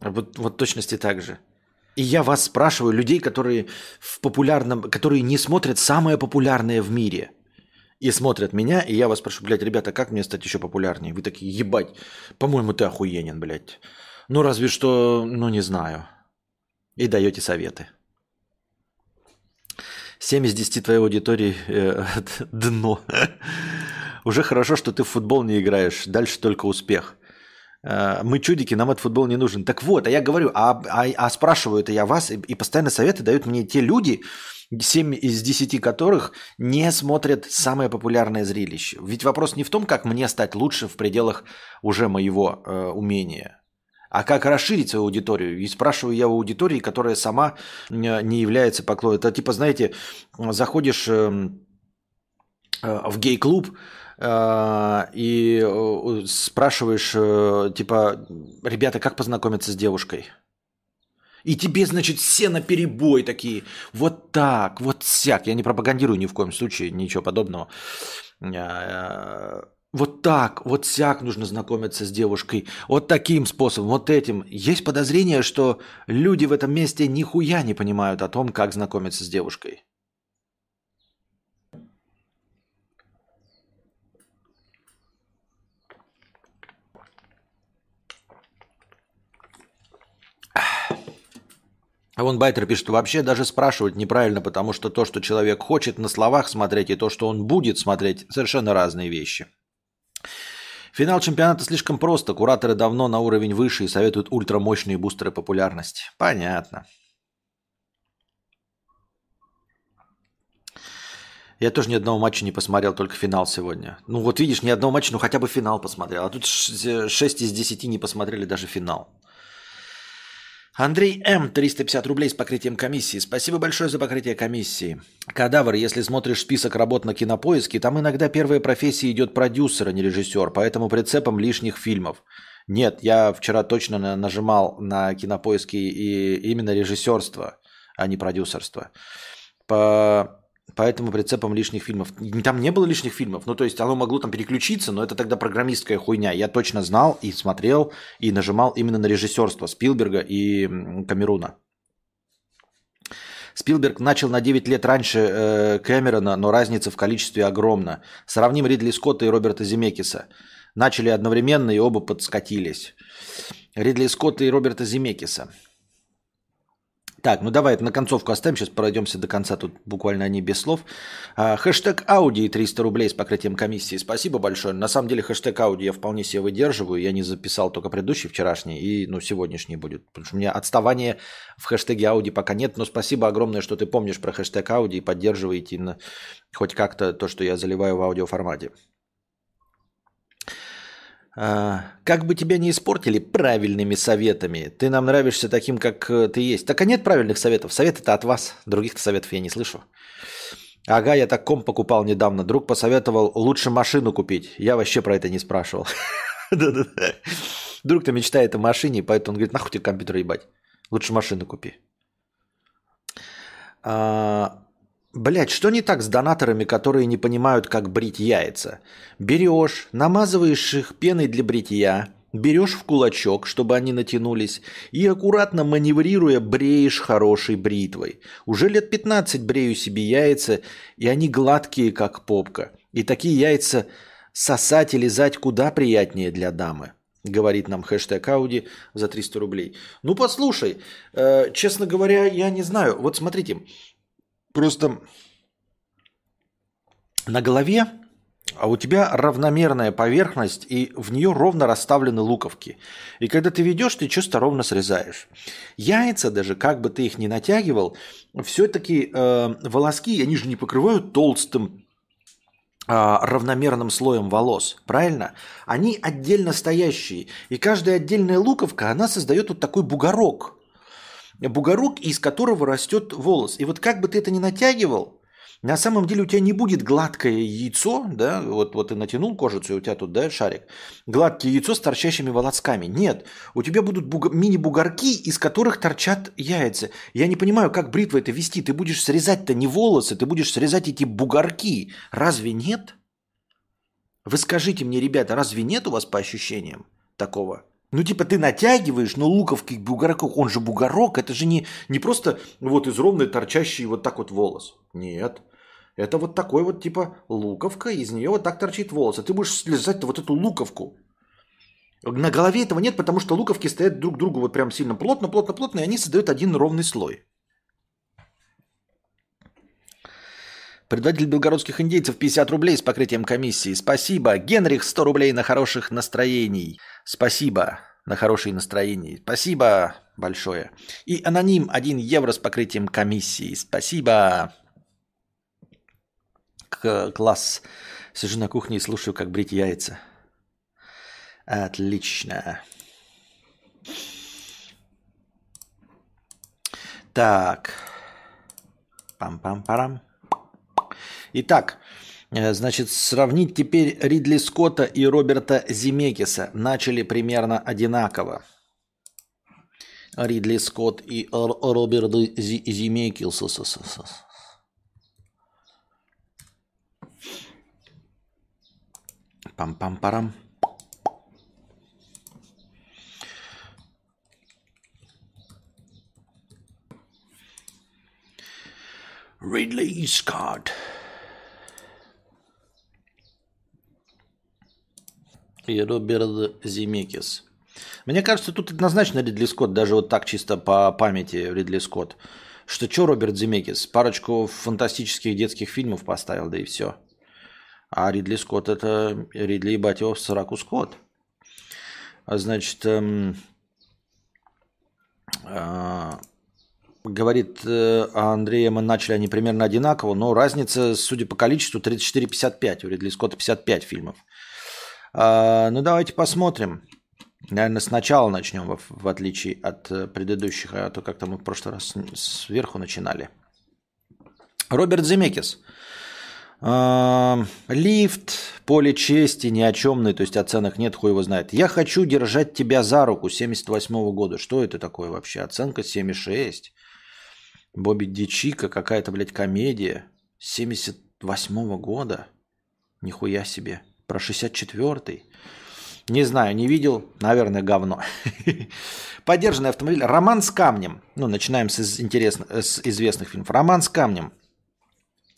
Вот, вот точности так же. И я вас спрашиваю, людей, которые в популярном, которые не смотрят самое популярное в мире. И смотрят меня, и я вас спрашиваю, блядь, ребята, как мне стать еще популярнее? Вы такие, ебать, по-моему, ты охуенен, блядь. Ну, разве что, ну, не знаю. И даете советы. 7 из 10 твоей аудитории э, [LAUGHS] дно. Уже хорошо, что ты в футбол не играешь. Дальше только успех. Э, мы чудики, нам этот футбол не нужен. Так вот, а я говорю, а, а, а спрашиваю это я вас, и, и постоянно советы дают мне те люди, 7 из 10 которых не смотрят самое популярное зрелище. Ведь вопрос не в том, как мне стать лучше в пределах уже моего э, умения. А как расширить свою аудиторию? И спрашиваю я у аудитории, которая сама не является поклонником. Это типа, знаете, заходишь эм, э, в гей-клуб, э, и э, спрашиваешь, типа, ребята, как познакомиться с девушкой? И тебе, значит, все на перебой такие, вот так, вот сяк. Я не пропагандирую ни в коем случае, ничего подобного вот так, вот сяк нужно знакомиться с девушкой, вот таким способом, вот этим. Есть подозрение, что люди в этом месте нихуя не понимают о том, как знакомиться с девушкой. А вон Байтер пишет, вообще даже спрашивать неправильно, потому что то, что человек хочет на словах смотреть, и то, что он будет смотреть, совершенно разные вещи. Финал чемпионата слишком просто. Кураторы давно на уровень выше и советуют ультрамощные бустеры популярности. Понятно. Я тоже ни одного матча не посмотрел, только финал сегодня. Ну вот видишь, ни одного матча, ну хотя бы финал посмотрел. А тут 6 из 10 не посмотрели даже финал. Андрей М. 350 рублей с покрытием комиссии. Спасибо большое за покрытие комиссии. Кадавр, если смотришь список работ на кинопоиске, там иногда первая профессия идет продюсер, а не режиссер, поэтому прицепом лишних фильмов. Нет, я вчера точно нажимал на кинопоиске и именно режиссерство, а не продюсерство. По Поэтому прицепом лишних фильмов. Там не было лишних фильмов. Ну, то есть оно могло там переключиться, но это тогда программистская хуйня. Я точно знал и смотрел, и нажимал именно на режиссерство Спилберга и Камеруна. Спилберг начал на 9 лет раньше э, Кэмерона, но разница в количестве огромна. Сравним Ридли Скотта и Роберта Земекиса. Начали одновременно и оба подскатились. Ридли Скотта и Роберта Земекиса. Так, ну давай на концовку оставим, сейчас пройдемся до конца, тут буквально они без слов. А, хэштег Ауди 300 рублей с покрытием комиссии. Спасибо большое. На самом деле хэштег Ауди я вполне себе выдерживаю. Я не записал только предыдущий, вчерашний, и ну, сегодняшний будет. Потому что у меня отставания в хэштеге Ауди пока нет. Но спасибо огромное, что ты помнишь про хэштег Ауди и поддерживаете на, хоть как-то то, что я заливаю в аудиоформате. А, как бы тебя не испортили правильными советами, ты нам нравишься таким, как э, ты есть. Так а нет правильных советов. Советы-то от вас. Других-то советов я не слышу. Ага, я так ком покупал недавно. Друг посоветовал лучше машину купить. Я вообще про это не спрашивал. [LAUGHS] Друг-то мечтает о машине, поэтому он говорит, нахуй тебе компьютер ебать. Лучше машину купи. А, Блять, что не так с донаторами, которые не понимают, как брить яйца? Берешь, намазываешь их пеной для бритья, берешь в кулачок, чтобы они натянулись, и аккуратно маневрируя бреешь хорошей бритвой. Уже лет 15 брею себе яйца, и они гладкие, как попка. И такие яйца сосать и лизать куда приятнее для дамы говорит нам хэштег Ауди за 300 рублей. Ну, послушай, э, честно говоря, я не знаю. Вот смотрите, Просто на голове а у тебя равномерная поверхность, и в нее ровно расставлены луковки. И когда ты ведешь, ты чисто ровно срезаешь. Яйца даже, как бы ты их ни натягивал, все-таки э, волоски, они же не покрывают толстым э, равномерным слоем волос, правильно? Они отдельно стоящие. И каждая отдельная луковка, она создает вот такой бугорок – бугорок, из которого растет волос. И вот как бы ты это ни натягивал, на самом деле у тебя не будет гладкое яйцо, да, вот, вот ты натянул кожицу, и у тебя тут, да, шарик, гладкое яйцо с торчащими волосками. Нет, у тебя будут буг... мини-бугорки, из которых торчат яйца. Я не понимаю, как бритва это вести. Ты будешь срезать-то не волосы, ты будешь срезать эти бугорки. Разве нет? Вы скажите мне, ребята, разве нет у вас по ощущениям такого? Ну, типа, ты натягиваешь, но луковки бугорок, он же бугорок, это же не, не просто вот из ровной торчащий вот так вот волос. Нет. Это вот такой вот, типа, луковка, из нее вот так торчит волос. А ты будешь слезать вот эту луковку. На голове этого нет, потому что луковки стоят друг к другу вот прям сильно плотно, плотно, плотно, и они создают один ровный слой. Предатель белгородских индейцев 50 рублей с покрытием комиссии. Спасибо. Генрих 100 рублей на хороших настроений. Спасибо на хорошие настроения. Спасибо большое. И аноним 1 евро с покрытием комиссии. Спасибо. К класс. Сижу на кухне и слушаю, как брить яйца. Отлично. Так. Пам-пам-парам. Итак, э, значит, сравнить теперь Ридли Скотта и Роберта Зимекиса начали примерно одинаково. Ридли Скотт и Роберт Зимекис. Пам-пам-парам. Ridley Scott. И Роберт Зимекис. Мне кажется, тут однозначно Ридли Скотт, даже вот так чисто по памяти Ридли Скотт. Что что Роберт Зимекис? Парочку фантастических детских фильмов поставил, да и все. А Ридли Скотт это Ридли, ебать его, Сараку Скотт. А значит, эм, э, говорит э, мы начали они примерно одинаково, но разница, судя по количеству, 34-55. У Ридли Скотта 55 фильмов. Э, ну, давайте посмотрим. Наверное, сначала начнем, в, в отличие от э, предыдущих, а то как-то мы в прошлый раз сверху начинали. Роберт Земекис. Лифт, поле чести, ни о чемный, то есть оценок нет, хуй его знает. Я хочу держать тебя за руку 78 -го года. Что это такое вообще? Оценка 7,6. Бобби Дичика, какая-то, блядь, комедия. 78 -го года. Нихуя себе. Про 64-й. Не знаю, не видел. Наверное, говно. [LAUGHS] Поддержанный автомобиль. Роман с камнем. Ну, начинаем с, интересных, с известных фильмов. Роман с камнем.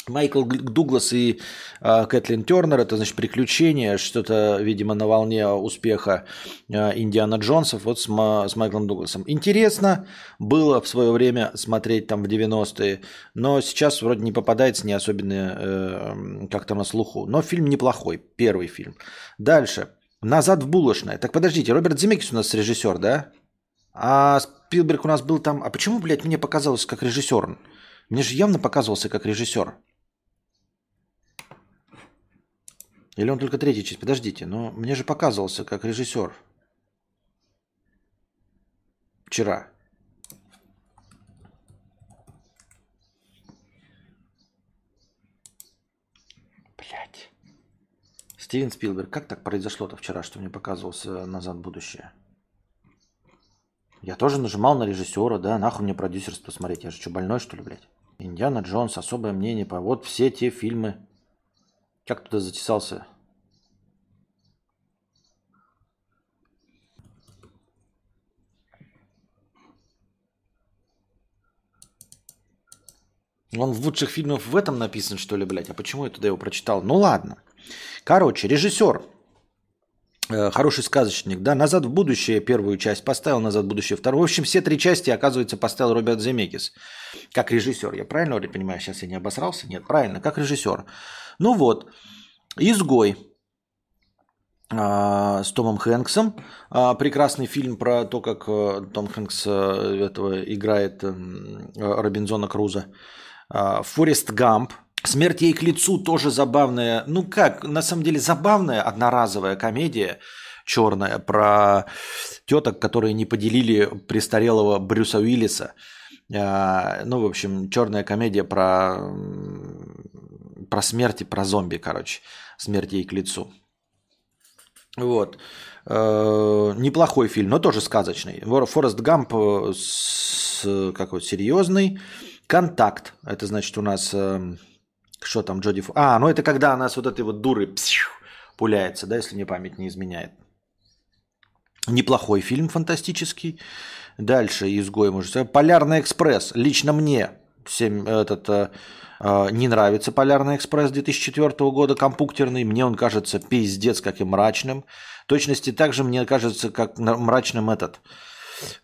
Майкл Дуглас и э, Кэтлин Тернер, это значит приключения, что-то, видимо, на волне успеха э, Индиана Джонсов, вот с, с Майклом Дугласом. Интересно было в свое время смотреть там в 90-е, но сейчас вроде не попадается не особенно э, как-то на слуху. Но фильм неплохой, первый фильм. Дальше. «Назад в булочное». Так подождите, Роберт Земекис у нас режиссер, да? А Спилберг у нас был там... А почему, блядь, мне показалось как режиссер? Мне же явно показывался как режиссер. Или он только третья часть? Подождите, но мне же показывался как режиссер. Вчера. Блять. Стивен Спилберг, как так произошло-то вчера, что мне показывался «Назад в будущее»? Я тоже нажимал на режиссера, да, нахуй мне продюсерство смотреть, я же что, больной, что ли, блядь? Индиана Джонс, особое мнение по... Вот все те фильмы, как туда затесался? Он в лучших фильмах в этом написан, что ли, блядь? А почему я туда его прочитал? Ну ладно. Короче, режиссер, э, хороший сказочник, да, «Назад в будущее» первую часть поставил, «Назад в будущее» вторую. В общем, все три части, оказывается, поставил Роберт Земекис. Как режиссер. Я правильно ли понимаю? Сейчас я не обосрался? Нет, правильно, как режиссер. Ну вот, «Изгой» а, с Томом Хэнксом. А, прекрасный фильм про то, как э, Том Хэнкс э, этого играет эм, Робинзона Круза. А, Форест Гамп. Смерть ей к лицу тоже забавная. Ну как, на самом деле забавная одноразовая комедия черная про теток, которые не поделили престарелого Брюса Уиллиса. Ну, в общем, черная комедия про про смерть и про зомби, короче. Смерть ей к лицу. Вот. Э, неплохой фильм, но тоже сказочный. Форест Гамп э, с, какой серьезный. Контакт. Это значит у нас... Э, что там, Джоди... А, ну это когда у нас вот этой вот дуры пуляется, да, если мне память не изменяет. Неплохой фильм фантастический. Дальше изгой, может Полярный экспресс. Лично мне 7, этот а, не нравится Полярный экспресс 2004 года, компьютерный. Мне он кажется пиздец, как и мрачным. В точности также мне кажется, как мрачным этот.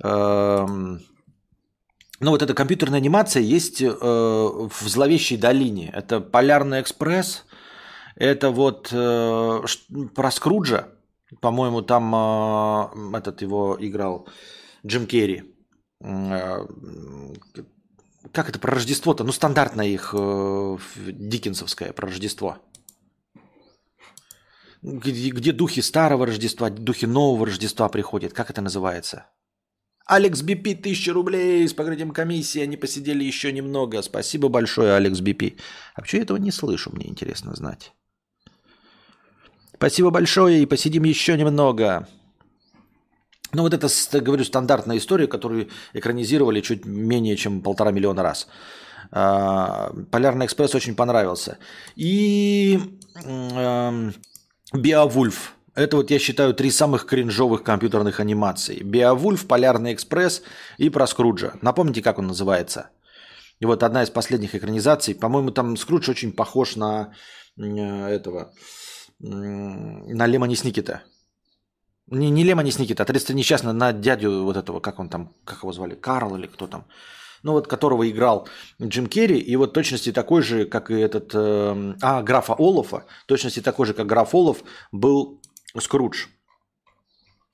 Эм, ну, вот эта компьютерная анимация есть э, в «Зловещей долине». Это «Полярный экспресс», это вот э, про Скруджа, по-моему, там э, этот его играл Джим Керри как это про Рождество-то? Ну, стандартное их э, диккенсовское про Рождество. Где, где духи старого Рождества, духи нового Рождества приходят. Как это называется? Алекс Бипи, тысяча рублей с покрытием комиссии. Они посидели еще немного. Спасибо большое, Алекс Бипи. А почему я этого не слышу, мне интересно знать. Спасибо большое и посидим еще немного. Ну вот это, говорю, стандартная история, которую экранизировали чуть менее чем полтора миллиона раз. А, Полярный экспресс очень понравился. И Биовульф. Это вот я считаю три самых кринжовых компьютерных анимации. Биовульф, Полярный экспресс и про Скруджа. Напомните, как он называется? И вот одна из последних экранизаций. По-моему, там Скрудж очень похож на этого, на Лемони Сникета. Не, не Лемони Сникета, а 30 несчастно на дядю вот этого, как он там, как его звали, Карл или кто там ну вот которого играл Джим Керри, и вот точности такой же, как и этот, э, а, графа Олафа, точности такой же, как граф Олаф, был Скрудж.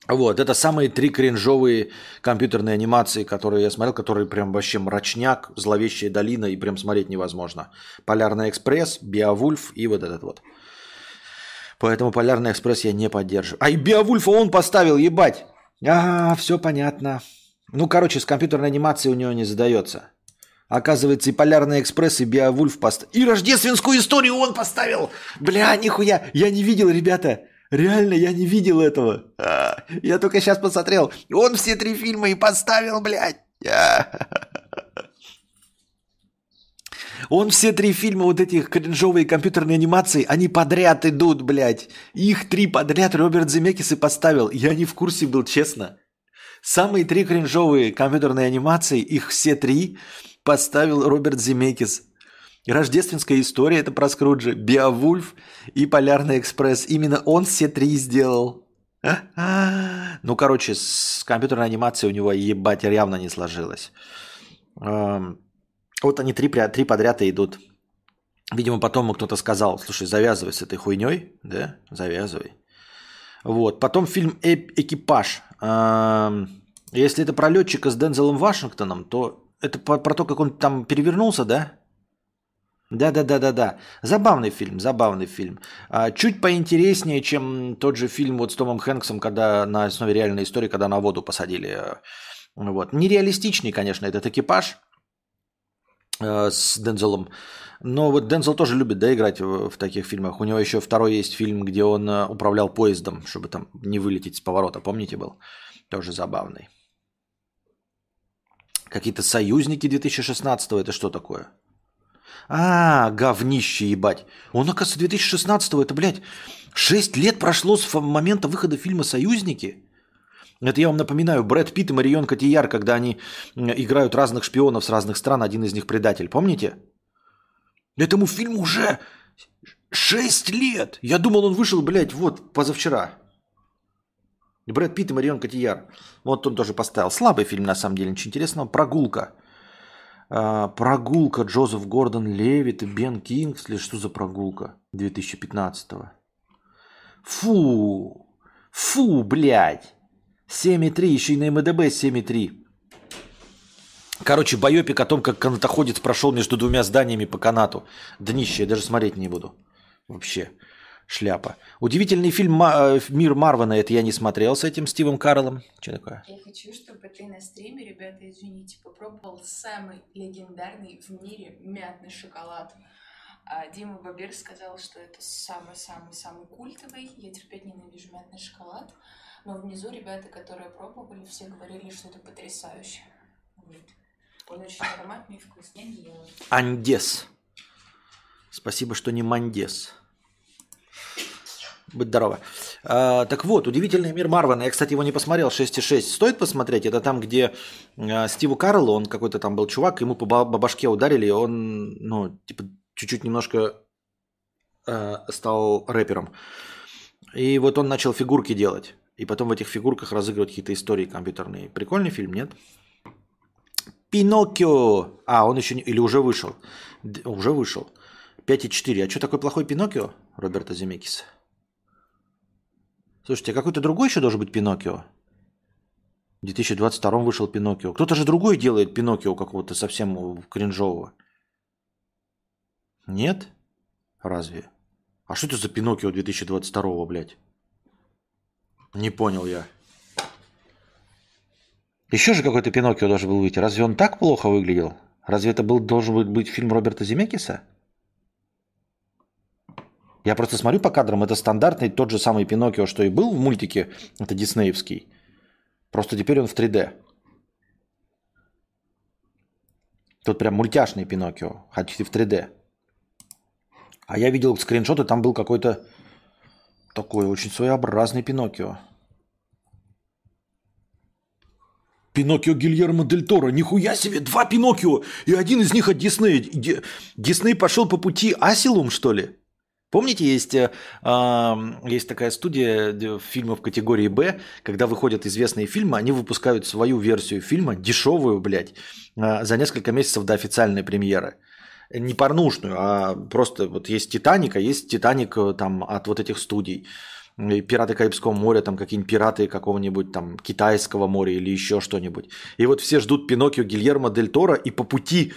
Вот, это самые три кринжовые компьютерные анимации, которые я смотрел, которые прям вообще мрачняк, зловещая долина, и прям смотреть невозможно. Полярный экспресс, Биовульф и вот этот вот. Поэтому Полярный экспресс я не поддерживаю. А и Биовульфа он поставил, ебать! А, все понятно. Ну, короче, с компьютерной анимацией у него не задается. Оказывается, и Полярный экспресс, и Биовульф поставил. И рождественскую историю он поставил! Бля, нихуя! Я не видел, ребята! Реально, я не видел этого. А, я только сейчас посмотрел. Он все три фильма и поставил, блядь. А. Он все три фильма вот этих кринжовые компьютерные анимации, они подряд идут, блядь. Их три подряд Роберт Земекис и поставил. Я не в курсе был, честно. Самые три кринжовые компьютерные анимации, их все три поставил Роберт Земекис. Рождественская история, это про Скруджа, Биовульф и Полярный экспресс. Именно он все три сделал. [LAUGHS] Ну, короче, с компьютерной анимацией у него ебать явно не сложилось. Вот они три, три подряд и идут. Видимо, потом кто-то сказал, слушай, завязывай с этой хуйней, да, завязывай. Вот. Потом фильм «Экипаж». Если это про летчика с Дензелом Вашингтоном, то это про то, как он там перевернулся, да? Да-да-да-да-да. Забавный фильм, забавный фильм. А, чуть поинтереснее, чем тот же фильм вот с Томом Хэнксом, когда на основе реальной истории, когда на воду посадили. Вот. Нереалистичный, конечно, этот экипаж э, с Дензелом. Но вот Дензел тоже любит да, играть в, в таких фильмах. У него еще второй есть фильм, где он э, управлял поездом, чтобы там не вылететь с поворота. Помните был? Тоже забавный. Какие-то союзники 2016 это что такое? А, говнище ебать. Он, оказывается, 2016 это, блядь, 6 лет прошло с момента выхода фильма «Союзники». Это я вам напоминаю, Брэд Питт и Марион Котияр, когда они играют разных шпионов с разных стран, один из них предатель. Помните? Этому фильму уже 6 лет. Я думал, он вышел, блядь, вот позавчера. Брэд Питт и Марион Котияр. Вот он тоже поставил. Слабый фильм, на самом деле, ничего интересного. «Прогулка». А, прогулка Джозеф Гордон Левит и Бен Кингсли. Что за прогулка 2015-го? Фу! Фу, блядь! 7,3, еще и на МДБ 7,3. Короче, байопик о том, как канатоходец прошел между двумя зданиями по канату. Днище, я даже смотреть не буду. Вообще, шляпа. Удивительный фильм э, «Мир Марвана», это я не смотрел с этим Стивом Карлом. Что такое? Я хочу, чтобы ты на стриме, ребята, извините, попробовал самый легендарный в мире мятный шоколад. А Дима Бабер сказал, что это самый-самый-самый культовый. Я терпеть ненавижу мятный шоколад. Но внизу ребята, которые пробовали, все говорили, что это потрясающе. Вот. Он очень ароматный и вкусный. Я не ела. Андес. Спасибо, что не мандес. Будь здорово. А, так вот, «Удивительный мир Марвана». Я, кстати, его не посмотрел, 6,6. Стоит посмотреть? Это там, где а, Стиву Карлу, он какой-то там был чувак, ему по бабашке ударили, и он, ну, типа, чуть-чуть немножко а, стал рэпером. И вот он начал фигурки делать. И потом в этих фигурках разыгрывать какие-то истории компьютерные. Прикольный фильм, нет? Пиноккио. А, он еще не... Или уже вышел. Д... Уже вышел. 5,4. А что такой плохой Пиноккио, Роберта Земекиса? Слушайте, а какой-то другой еще должен быть Пиноккио? В 2022 вышел Пиноккио. Кто-то же другой делает Пиноккио какого-то совсем кринжового. Нет? Разве? А что это за Пиноккио 2022, блядь? Не понял я. Еще же какой-то Пиноккио должен был выйти. Разве он так плохо выглядел? Разве это был, должен быть фильм Роберта Земекиса? Я просто смотрю по кадрам, это стандартный тот же самый Пиноккио, что и был в мультике, это диснеевский. Просто теперь он в 3D. Тут прям мультяшный Пиноккио, хотите в 3D. А я видел скриншоты, там был какой-то такой очень своеобразный Пиноккио. Пиноккио Гильермо Дель Торо. Нихуя себе, два Пиноккио. И один из них от Диснея. Дисней пошел по пути Асилум, что ли? Помните, есть, э, есть такая студия фильмов категории «Б», когда выходят известные фильмы, они выпускают свою версию фильма, дешевую, блядь, э, за несколько месяцев до официальной премьеры. Не порнушную, а просто вот есть «Титаник», а есть «Титаник» э, там от вот этих студий. «Пираты Карибского моря», там какие-нибудь «Пираты» какого-нибудь там китайского моря или еще что-нибудь. И вот все ждут Пиноккио Гильермо Дель Торо, и по пути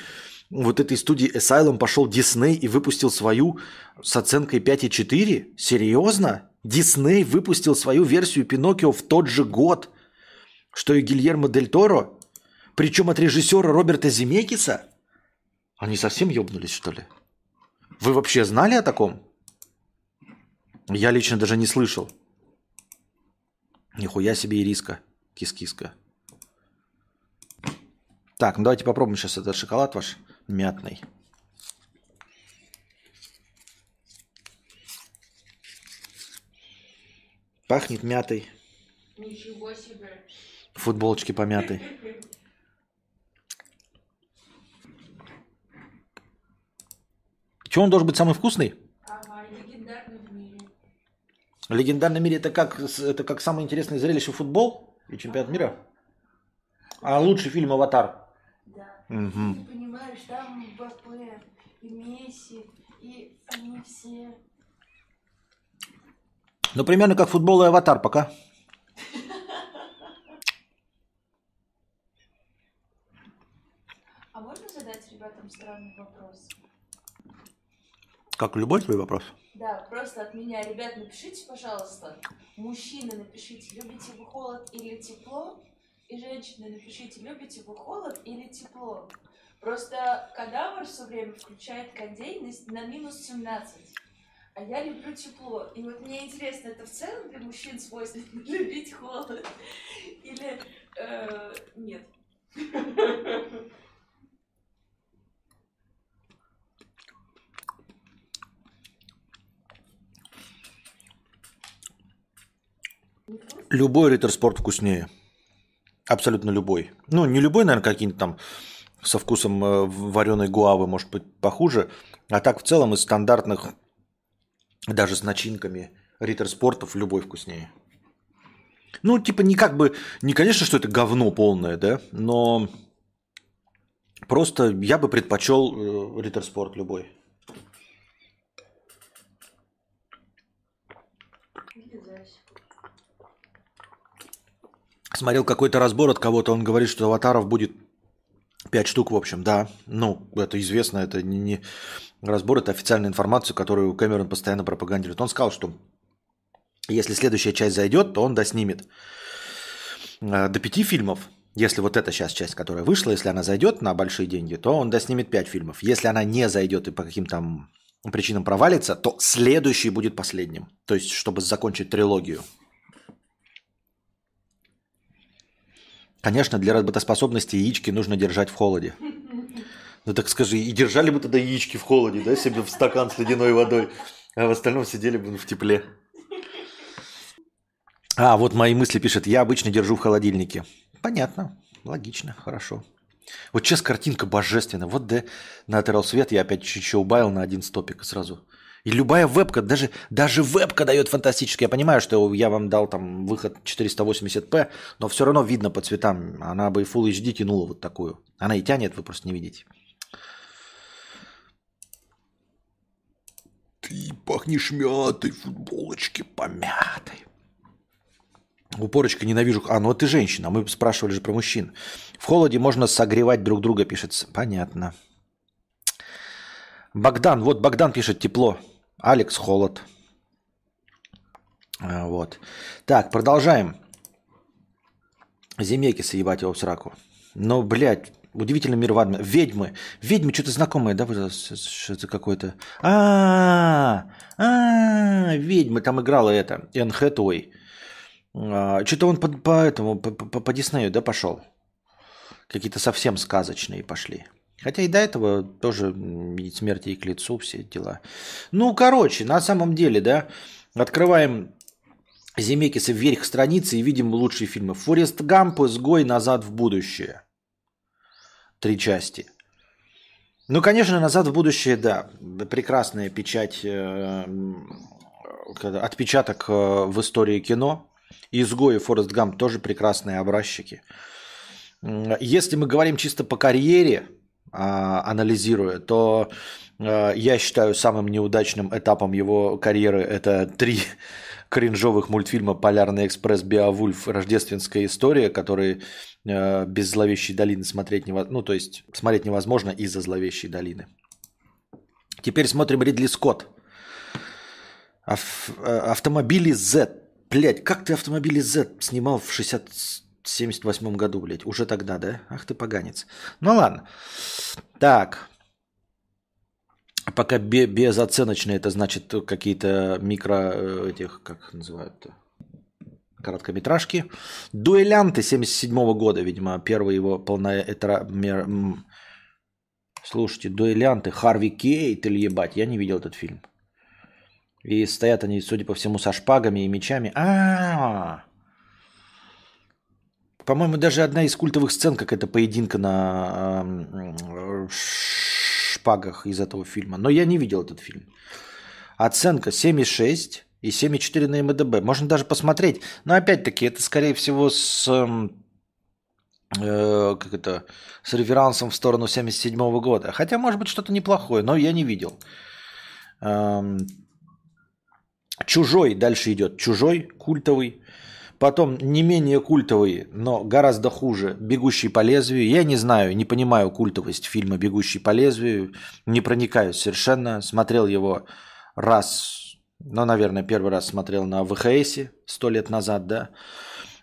вот этой студии Asylum пошел Дисней и выпустил свою с оценкой 5,4? Серьезно? Дисней выпустил свою версию Пиноккио в тот же год, что и Гильермо Дель Торо? Причем от режиссера Роберта Земекиса? Они совсем ебнулись, что ли? Вы вообще знали о таком? Я лично даже не слышал. Нихуя себе ириска. Кис-киска. Так, ну давайте попробуем сейчас этот шоколад ваш мятный. Пахнет мятой. Ничего себе. Футболочки помятой. Че он должен быть самый вкусный? Ага, легендарный в мире. Легендарный мире это как, это как самое интересное зрелище футбол и чемпионат мира? А лучший фильм «Аватар». Угу. Ты понимаешь, там Мбаппе и Месси, и они все... Ну, примерно как футбол и «Аватар» пока. А можно задать ребятам странный вопрос? Как любой твой вопрос. Да, просто от меня. Ребят, напишите, пожалуйста, мужчины, напишите, любите вы холод или тепло? И женщины, напишите, любите вы холод или тепло? Просто кадавр все время включает кондей на, минус 17. А я люблю тепло. И вот мне интересно, это в целом для мужчин свойственно [LAUGHS] любить холод? Или э, нет? Любой риттер-спорт вкуснее. Абсолютно любой. Ну, не любой, наверное, какие-нибудь там со вкусом э, вареной гуавы, может быть, похуже. А так в целом из стандартных, даже с начинками риттер-спортов, любой вкуснее. Ну, типа, не как бы, не конечно, что это говно полное, да, но просто я бы предпочел э, риттер-спорт любой. Смотрел какой-то разбор от кого-то, он говорит, что аватаров будет 5 штук, в общем, да. Ну, это известно, это не, разбор, это официальная информация, которую Кэмерон постоянно пропагандирует. Он сказал, что если следующая часть зайдет, то он доснимет э, до пяти фильмов. Если вот эта сейчас часть, которая вышла, если она зайдет на большие деньги, то он доснимет 5 фильмов. Если она не зайдет и по каким-то причинам провалится, то следующий будет последним. То есть, чтобы закончить трилогию. Конечно, для работоспособности яички нужно держать в холоде. Ну так скажи, и держали бы тогда яички в холоде, да, себе в стакан с ледяной водой, а в остальном сидели бы в тепле. А, вот мои мысли пишет, я обычно держу в холодильнике. Понятно, логично, хорошо. Вот сейчас картинка божественная. Вот да, на Terral свет я опять чуть-чуть убавил на один стопик сразу. И любая вебка, даже, даже вебка дает фантастически. Я понимаю, что я вам дал там выход 480p, но все равно видно по цветам. Она бы и Full HD тянула вот такую. Она и тянет, вы просто не видите. Ты пахнешь мятой, футболочки помятой. Упорочка ненавижу. А, ну вот ты женщина, мы спрашивали же про мужчин. В холоде можно согревать друг друга, пишется. Понятно. Богдан, вот Богдан пишет тепло. Алекс холод. А, вот. Так, продолжаем. Земекиса ебать его в сраку. Но, блядь, удивительный мир Вадма. Ведьмы. Ведьмы что-то знакомое, да? Что это какое-то... А, а, ведьмы. Там играла это. Энн Хэтуэй. А, что-то он по, по этому, по, по, по Диснею, да, пошел? Какие-то совсем сказочные пошли. Хотя и до этого тоже видеть смерти и к лицу все дела. Ну, короче, на самом деле, да, открываем Земекиса вверх страницы и видим лучшие фильмы. Форест Гамп, Изгой, Назад в будущее. Три части. Ну, конечно, Назад в будущее, да. Прекрасная печать, э, отпечаток э, в истории кино. Изгой и Форест Гамп тоже прекрасные образчики. Если мы говорим чисто по карьере, анализируя, то э, я считаю самым неудачным этапом его карьеры это три [LAUGHS] кринжовых мультфильма «Полярный экспресс», «Беовульф», «Рождественская история», которые э, без «Зловещей долины» смотреть невозможно. Ну, то есть смотреть невозможно из-за «Зловещей долины». Теперь смотрим Ридли Скотт. Ав- э, автомобили Z. Блять, как ты автомобили Z снимал в 60 78 году, блядь. Уже тогда, да? Ах ты поганец. Ну ладно. Так. Пока безоценочные, это значит какие-то микро э, этих, как называют-то, короткометражки. Дуэлянты 77 года, видимо, первый его полнометра... Слушайте, дуэлянты, Харви Кейт или ебать, я не видел этот фильм. И стоят они, судя по всему, со шпагами и мечами. А, -а, -а. По-моему, даже одна из культовых сцен, как это поединка на шпагах из этого фильма. Но я не видел этот фильм. Оценка 7,6 и 7,4 на МДБ. Можно даже посмотреть. Но опять-таки, это скорее всего с, э, как это, с реверансом в сторону 77 -го года. Хотя, может быть, что-то неплохое, но я не видел. Эм, Чужой дальше идет. Чужой, культовый. Потом не менее культовый, но гораздо хуже «Бегущий по лезвию». Я не знаю, не понимаю культовость фильма «Бегущий по лезвию». Не проникаюсь совершенно. Смотрел его раз, ну, наверное, первый раз смотрел на ВХСе сто лет назад, да.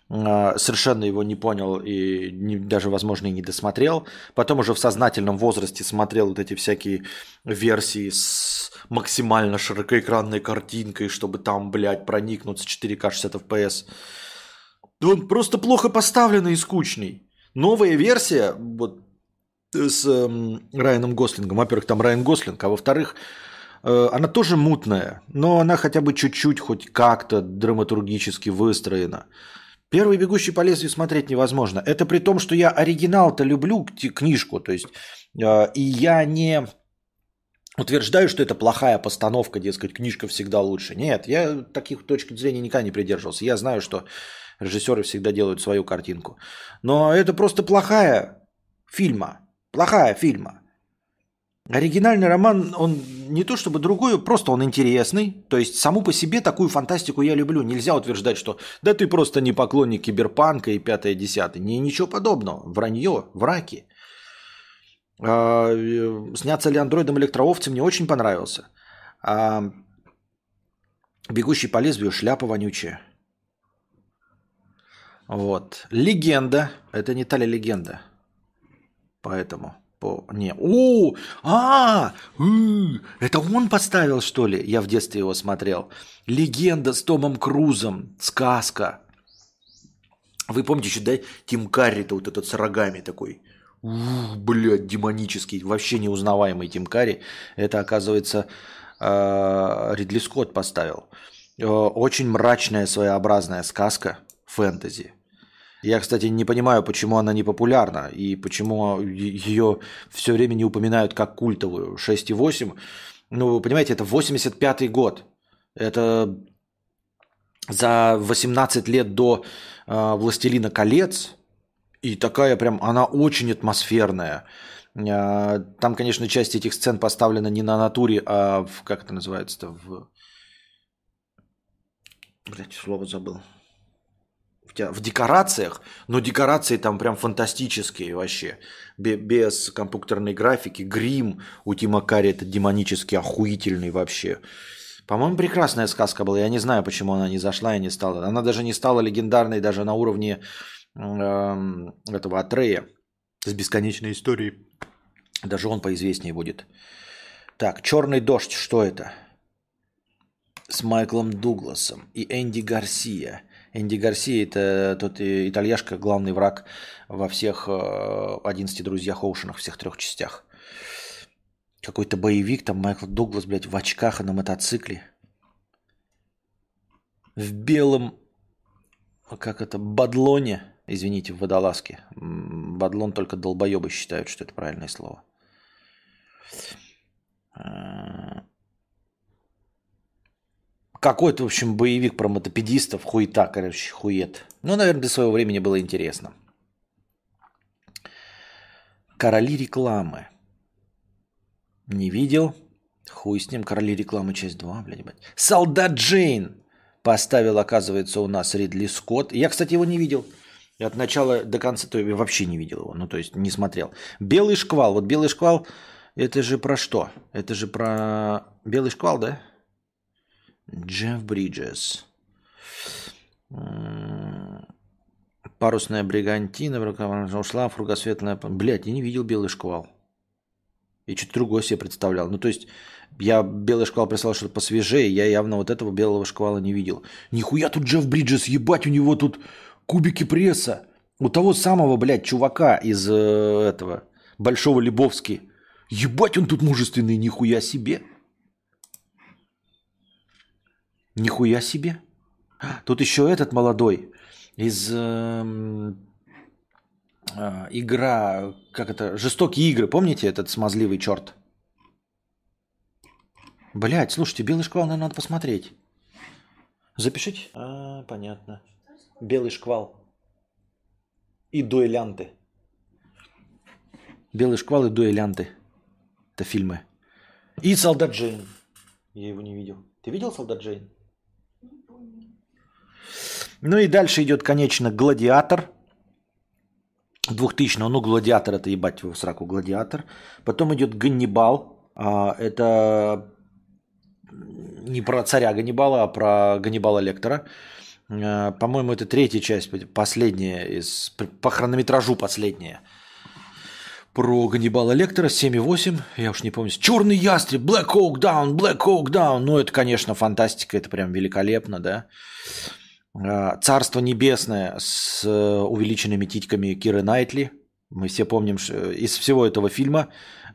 А, совершенно его не понял и не, даже, возможно, и не досмотрел. Потом уже в сознательном возрасте смотрел вот эти всякие версии с максимально широкоэкранной картинкой, чтобы там, блядь, проникнуться 4К 60 FPS. Он просто плохо поставленный и скучный. Новая версия, вот с э, Райаном Гослингом. Во-первых, там Райан Гослинг, а во-вторых, э, она тоже мутная, но она хотя бы чуть-чуть, хоть как-то драматургически выстроена. Первый «Бегущий по лезвию» смотреть невозможно. Это при том, что я оригинал-то люблю, книжку, то есть, э, и я не утверждаю, что это плохая постановка, дескать, книжка всегда лучше. Нет, я таких точек зрения никогда не придерживался. Я знаю, что Режиссеры всегда делают свою картинку. Но это просто плохая фильма. Плохая фильма. Оригинальный роман, он не то чтобы другой, просто он интересный. То есть саму по себе такую фантастику я люблю. Нельзя утверждать, что да ты просто не поклонник киберпанка и пятое десятое. Не, ничего подобного. Вранье, враки. А, э, снятся ли андроидом электроовцы мне очень понравился. А, бегущий по лезвию шляпа вонючая. Вот. Легенда. Это не та ли легенда? Поэтому. По... Не. О! А! Это он поставил, что ли? Я в детстве его смотрел. Легенда с Томом Крузом. Сказка. Вы помните еще, да, Тим Карри-то вот этот с рогами такой. Ух, блядь, демонический. Вообще неузнаваемый Тим Карри. Это, оказывается, а, Ридли Скотт поставил. Э, очень мрачная, своеобразная сказка фэнтези. Я, кстати, не понимаю, почему она не популярна и почему ее все время не упоминают как культовую. 6,8. Ну, вы понимаете, это 85-й год. Это за 18 лет до э, «Властелина колец». И такая прям, она очень атмосферная. Э, там, конечно, часть этих сцен поставлена не на натуре, а в, как это называется-то, в... Блять, слово забыл в декорациях, но декорации там прям фантастические вообще. Без компьютерной графики, грим у Тима Карри это демонически охуительный вообще. По-моему, прекрасная сказка была. Я не знаю, почему она не зашла и не стала. Она даже не стала легендарной даже на уровне эм, этого Атрея с бесконечной историей. Даже он поизвестнее будет. Так, «Черный дождь», что это? С Майклом Дугласом и Энди Гарсия. Энди Гарсия – это тот итальяшка, главный враг во всех 11 э, друзьях Оушенах, всех трех частях. Какой-то боевик, там Майкл Дуглас, блядь, в очках и на мотоцикле. В белом, как это, бадлоне, извините, в водолазке. Бадлон только долбоебы считают, что это правильное слово. Какой-то, в общем, боевик про мотопедистов, хуета, короче, хует. Ну, наверное, для своего времени было интересно. Короли рекламы. Не видел. Хуй с ним. Короли рекламы, часть 2, блядь. блядь. Солдат Джейн поставил, оказывается, у нас Ридли Скотт. Я, кстати, его не видел. От начала до конца, то я вообще не видел его. Ну, то есть не смотрел. Белый шквал. Вот белый шквал, это же про что? Это же про белый шквал, да? Джефф Бриджес. Парусная бригантина, ушла, фругосветная... Блядь, я не видел белый шквал. И что-то другое себе представлял. Ну, то есть, я белый шквал прислал что-то посвежее, я явно вот этого белого шквала не видел. Нихуя тут Джефф Бриджес, ебать, у него тут кубики пресса. У того самого, блядь, чувака из э, этого, Большого Лебовски. Ебать, он тут мужественный, нихуя себе. Нихуя себе. Тут еще этот молодой из э, э, игра, как это, жестокие игры, помните этот смазливый черт? Блять, слушайте, белый шквал, наверное, надо посмотреть. Запишите. А, понятно. Белый шквал. И дуэлянты. Белый шквал и дуэлянты. Это фильмы. И Солдат Джейн. Я его не видел. Ты видел Солдат Джейн? Ну и дальше идет, конечно, Гладиатор. 2000 ну, Гладиатор, это ебать в сраку Гладиатор. Потом идет Ганнибал. А, это не про царя Ганнибала, а про Ганнибала Лектора. А, по-моему, это третья часть, последняя из, по хронометражу последняя. Про Ганнибала Лектора 7,8, я уж не помню. Черный ястреб, Black Hawk Down, Black Hawk Down. Ну, это, конечно, фантастика, это прям великолепно, да. А, Царство небесное с э, увеличенными титьками Киры Найтли. Мы все помним, что из всего этого фильма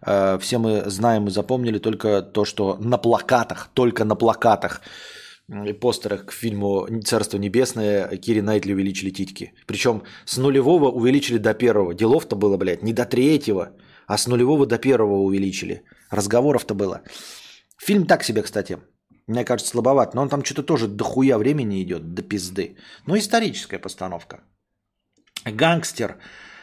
э, все мы знаем и запомнили только то, что на плакатах, только на плакатах и постерах к фильму «Царство небесное» Кири Найтли увеличили титьки. Причем с нулевого увеличили до первого. Делов-то было, блядь, не до третьего, а с нулевого до первого увеличили. Разговоров-то было. Фильм так себе, кстати. Мне кажется, слабоват. Но он там что-то тоже дохуя времени идет, до пизды. Но историческая постановка. Гангстер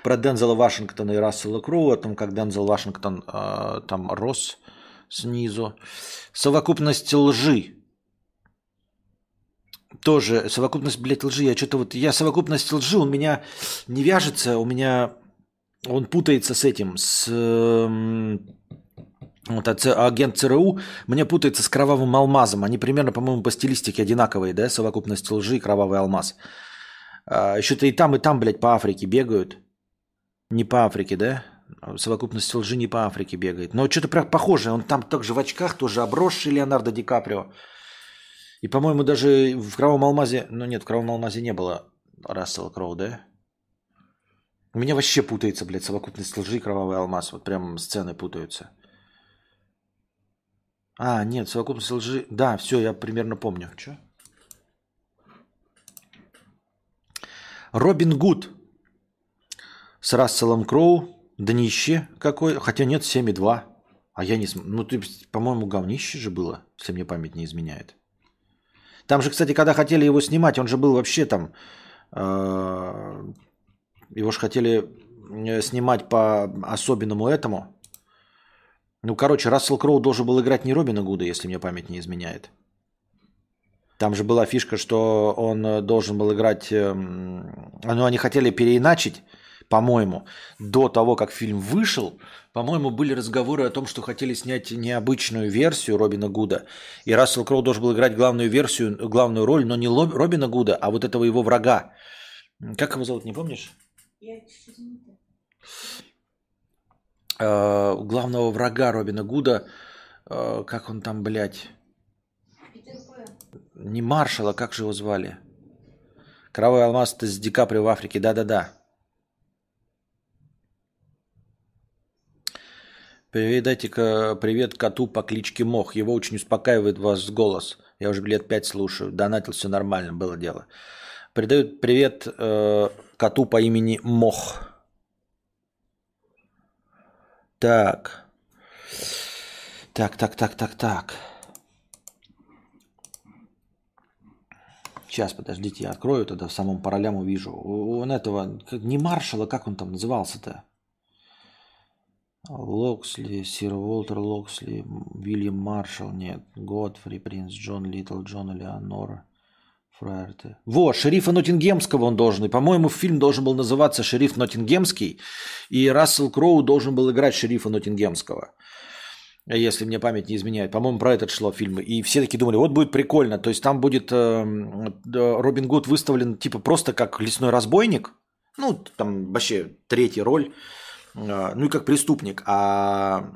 про Дензела Вашингтона и Рассела Кроу, о том, как Дензел Вашингтон э, там рос снизу. Совокупность лжи. Тоже совокупность, блядь, лжи. Я что-то вот... Я совокупность лжи, он меня не вяжется, у меня... Он путается с этим, с... Э, вот, а агент ЦРУ мне путается с кровавым алмазом. Они примерно, по-моему, по стилистике одинаковые, да? Совокупность лжи и кровавый алмаз. А, еще-то и там, и там, блядь, по Африке бегают. Не по Африке, да? Совокупность лжи не по Африке бегает. Но что-то прям похоже. Он там также в очках, тоже обросший Леонардо Ди Каприо. И, по-моему, даже в Кровавом Алмазе... Ну нет, в Кровавом Алмазе не было Рассела Кроу, да? У меня вообще путается, блядь, совокупность лжи и Кровавый Алмаз. Вот прям сцены путаются. А, нет, совокупность лжи. Да, все, я примерно помню. Че? Робин Гуд с Расселом Кроу. Днище какой. Хотя нет, 7,2. А я не... Ну, ты, по-моему, говнище же было, если мне память не изменяет. Там же, кстати, когда хотели его снимать, он же был вообще там... Э, его же хотели э, снимать по особенному этому. Ну, короче, Рассел Кроу должен был играть не Робина Гуда, если мне память не изменяет. Там же была фишка, что он э, должен был играть... Эм, ну, они хотели переиначить, по-моему, до того, как фильм вышел. По-моему, были разговоры о том, что хотели снять необычную версию Робина Гуда. И Рассел Кроу должен был играть главную версию, главную роль, но не Робина Гуда, а вот этого его врага. Как его зовут, не помнишь? Я чуть-чуть главного врага Робина Гуда, э, как он там, блядь, не маршала, как же его звали? Кровавый алмаз это с Ди Каприо в Африке, да-да-да. Передайте-ка привет коту по кличке Мох. Его очень успокаивает ваш голос. Я уже лет пять слушаю. Донатил, все нормально, было дело. Передают привет э, коту по имени Мох. Так. Так, так, так, так, так. Сейчас, подождите, я открою тогда в самом паралям увижу. Он этого, не маршала, как он там назывался-то? Локсли, сир Уолтер Локсли, Вильям Маршалл, нет, Годфри, принц Джон Литл, Джон Элеонора, Фраерты. Во, шерифа Ноттингемского он должен. И, по-моему, фильм должен был называться «Шериф Ноттингемский», и Рассел Кроу должен был играть шерифа Ноттингемского. Если мне память не изменяет. По-моему, про этот шло фильм. И все таки думали, вот будет прикольно. То есть там будет э, Робин Гуд выставлен типа просто как лесной разбойник. Ну, там вообще третья роль а, ну и как преступник. А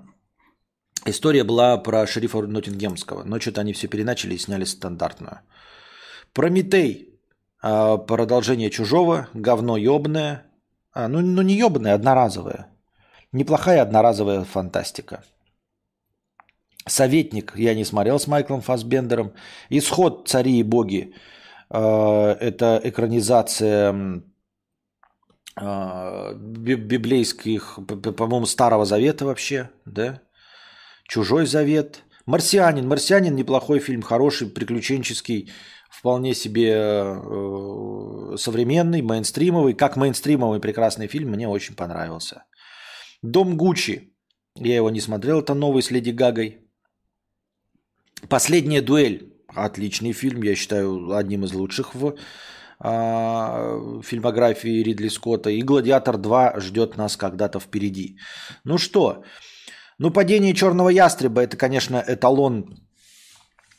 история была про шерифа Ноттингемского. Но что-то они все переначали и сняли стандартную. Прометей. А, продолжение чужого. Говно ебное. А, ну, ну не ебное, одноразовое. Неплохая одноразовая фантастика. Советник я не смотрел с Майклом Фасбендером. Исход «Цари и боги» это экранизация а, библейских, по-моему, Старого Завета вообще, да? Чужой Завет. Марсианин. Марсианин неплохой фильм, хороший, приключенческий, вполне себе э, современный, мейнстримовый. Как мейнстримовый прекрасный фильм, мне очень понравился. Дом Гуччи. Я его не смотрел, это новый с Леди Гагой. Последняя дуэль. Отличный фильм, я считаю, одним из лучших в э, фильмографии Ридли Скотта. И «Гладиатор 2» ждет нас когда-то впереди. Ну что, ну «Падение черного ястреба» – это, конечно, эталон,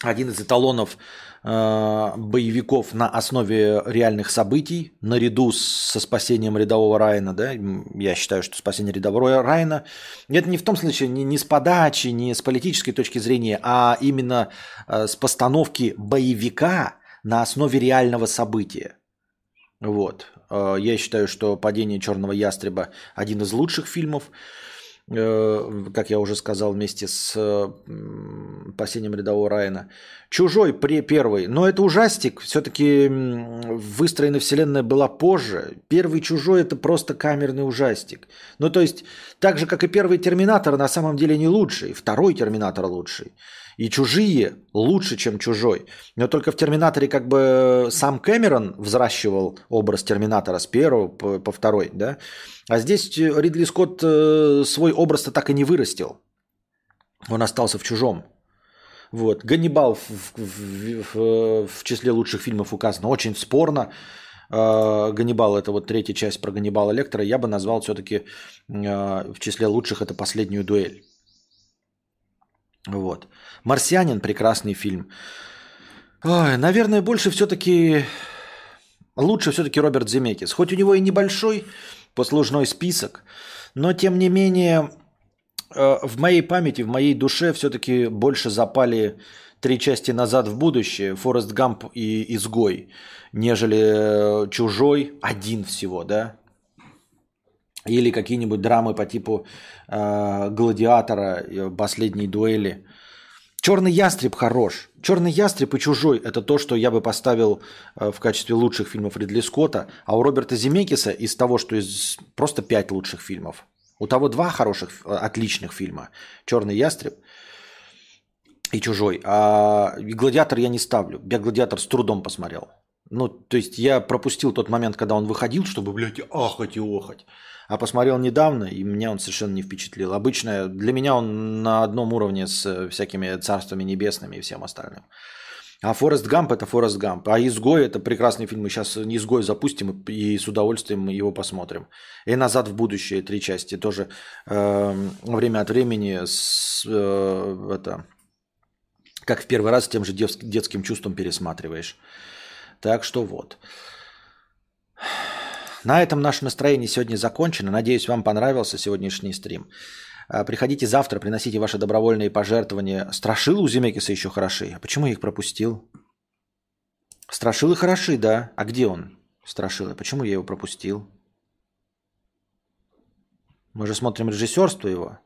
один из эталонов э, боевиков на основе реальных событий, наряду со спасением рядового Райана, да, я считаю, что спасение рядового Райана, это не в том случае, не, не с подачи, не с политической точки зрения, а именно э, с постановки боевика на основе реального события. Вот. Э, я считаю, что «Падение черного ястреба» один из лучших фильмов, как я уже сказал, вместе с «Спасением рядового Райана». «Чужой» первый, но это ужастик, все-таки выстроена вселенная была позже. Первый «Чужой» это просто камерный ужастик. Ну то есть, так же, как и первый «Терминатор» на самом деле не лучший, второй «Терминатор» лучший. И чужие лучше, чем чужой. Но только в Терминаторе как бы сам Кэмерон взращивал образ Терминатора с первого по, по второй, да? А здесь Ридли Скотт э, свой образ-то так и не вырастил. Он остался в чужом. Вот. Ганнибал в, в, в, в числе лучших фильмов указан. Очень спорно. Э, Ганнибал это вот третья часть про Ганнибала Лектора. Я бы назвал все-таки э, в числе лучших это последнюю дуэль. Вот. «Марсианин» – прекрасный фильм. Ой, наверное, больше все-таки... Лучше все-таки Роберт Земекис. Хоть у него и небольшой послужной список, но тем не менее э, в моей памяти, в моей душе все-таки больше запали три части назад в будущее, Форест Гамп и Изгой, нежели Чужой, один всего, да, или какие-нибудь драмы по типу э, Гладиатора, э, последней дуэли. Черный ястреб хорош. Черный ястреб и чужой это то, что я бы поставил э, в качестве лучших фильмов Ридли Скотта. А у Роберта Земекиса из того, что из просто пять лучших фильмов. У того два хороших, э, отличных фильма. Черный ястреб и чужой. А гладиатор я не ставлю. Я гладиатор с трудом посмотрел. Ну, то есть я пропустил тот момент, когда он выходил, чтобы, блядь, ахать и охать. А посмотрел недавно, и меня он совершенно не впечатлил. Обычно для меня он на одном уровне с всякими царствами небесными и всем остальным. А Форест Гамп это Форест Гамп. А Изгой это прекрасный фильм. Мы сейчас Изгой запустим и с удовольствием его посмотрим. И Назад в будущее три части тоже э, время от времени с, э, это, как в первый раз с тем же детским чувством пересматриваешь. Так что вот. на этом наше настроение сегодня закончено. Надеюсь, вам понравился сегодняшний стрим. А, приходите завтра, приносите ваши добровольные пожертвования. Страшилы у Земекиса еще хороши. А почему я их пропустил? Страшилы хороши, да. А где он? Страшилы. Почему я его пропустил? Мы же смотрим режиссерство его.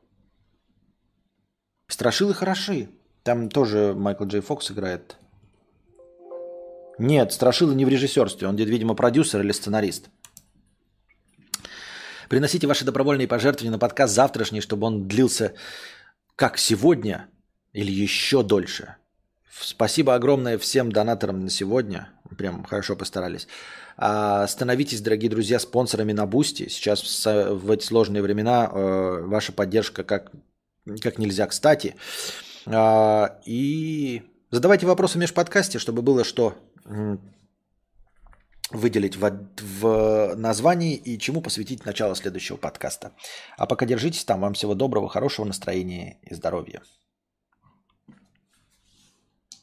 Страшилы хороши. Там тоже Майкл Джей Фокс играет. Нет, Страшилы не в режиссерстве. Он, видимо, продюсер или сценарист. Приносите ваши добровольные пожертвования на подкаст завтрашний, чтобы он длился как сегодня или еще дольше. Спасибо огромное всем донаторам на сегодня. Прям хорошо постарались. А, становитесь, дорогие друзья, спонсорами на Boosty. Сейчас в эти сложные времена э, ваша поддержка как, как нельзя кстати. А, и задавайте вопросы в межподкасте, чтобы было что выделить в, в названии и чему посвятить начало следующего подкаста. А пока держитесь там. Вам всего доброго, хорошего настроения и здоровья.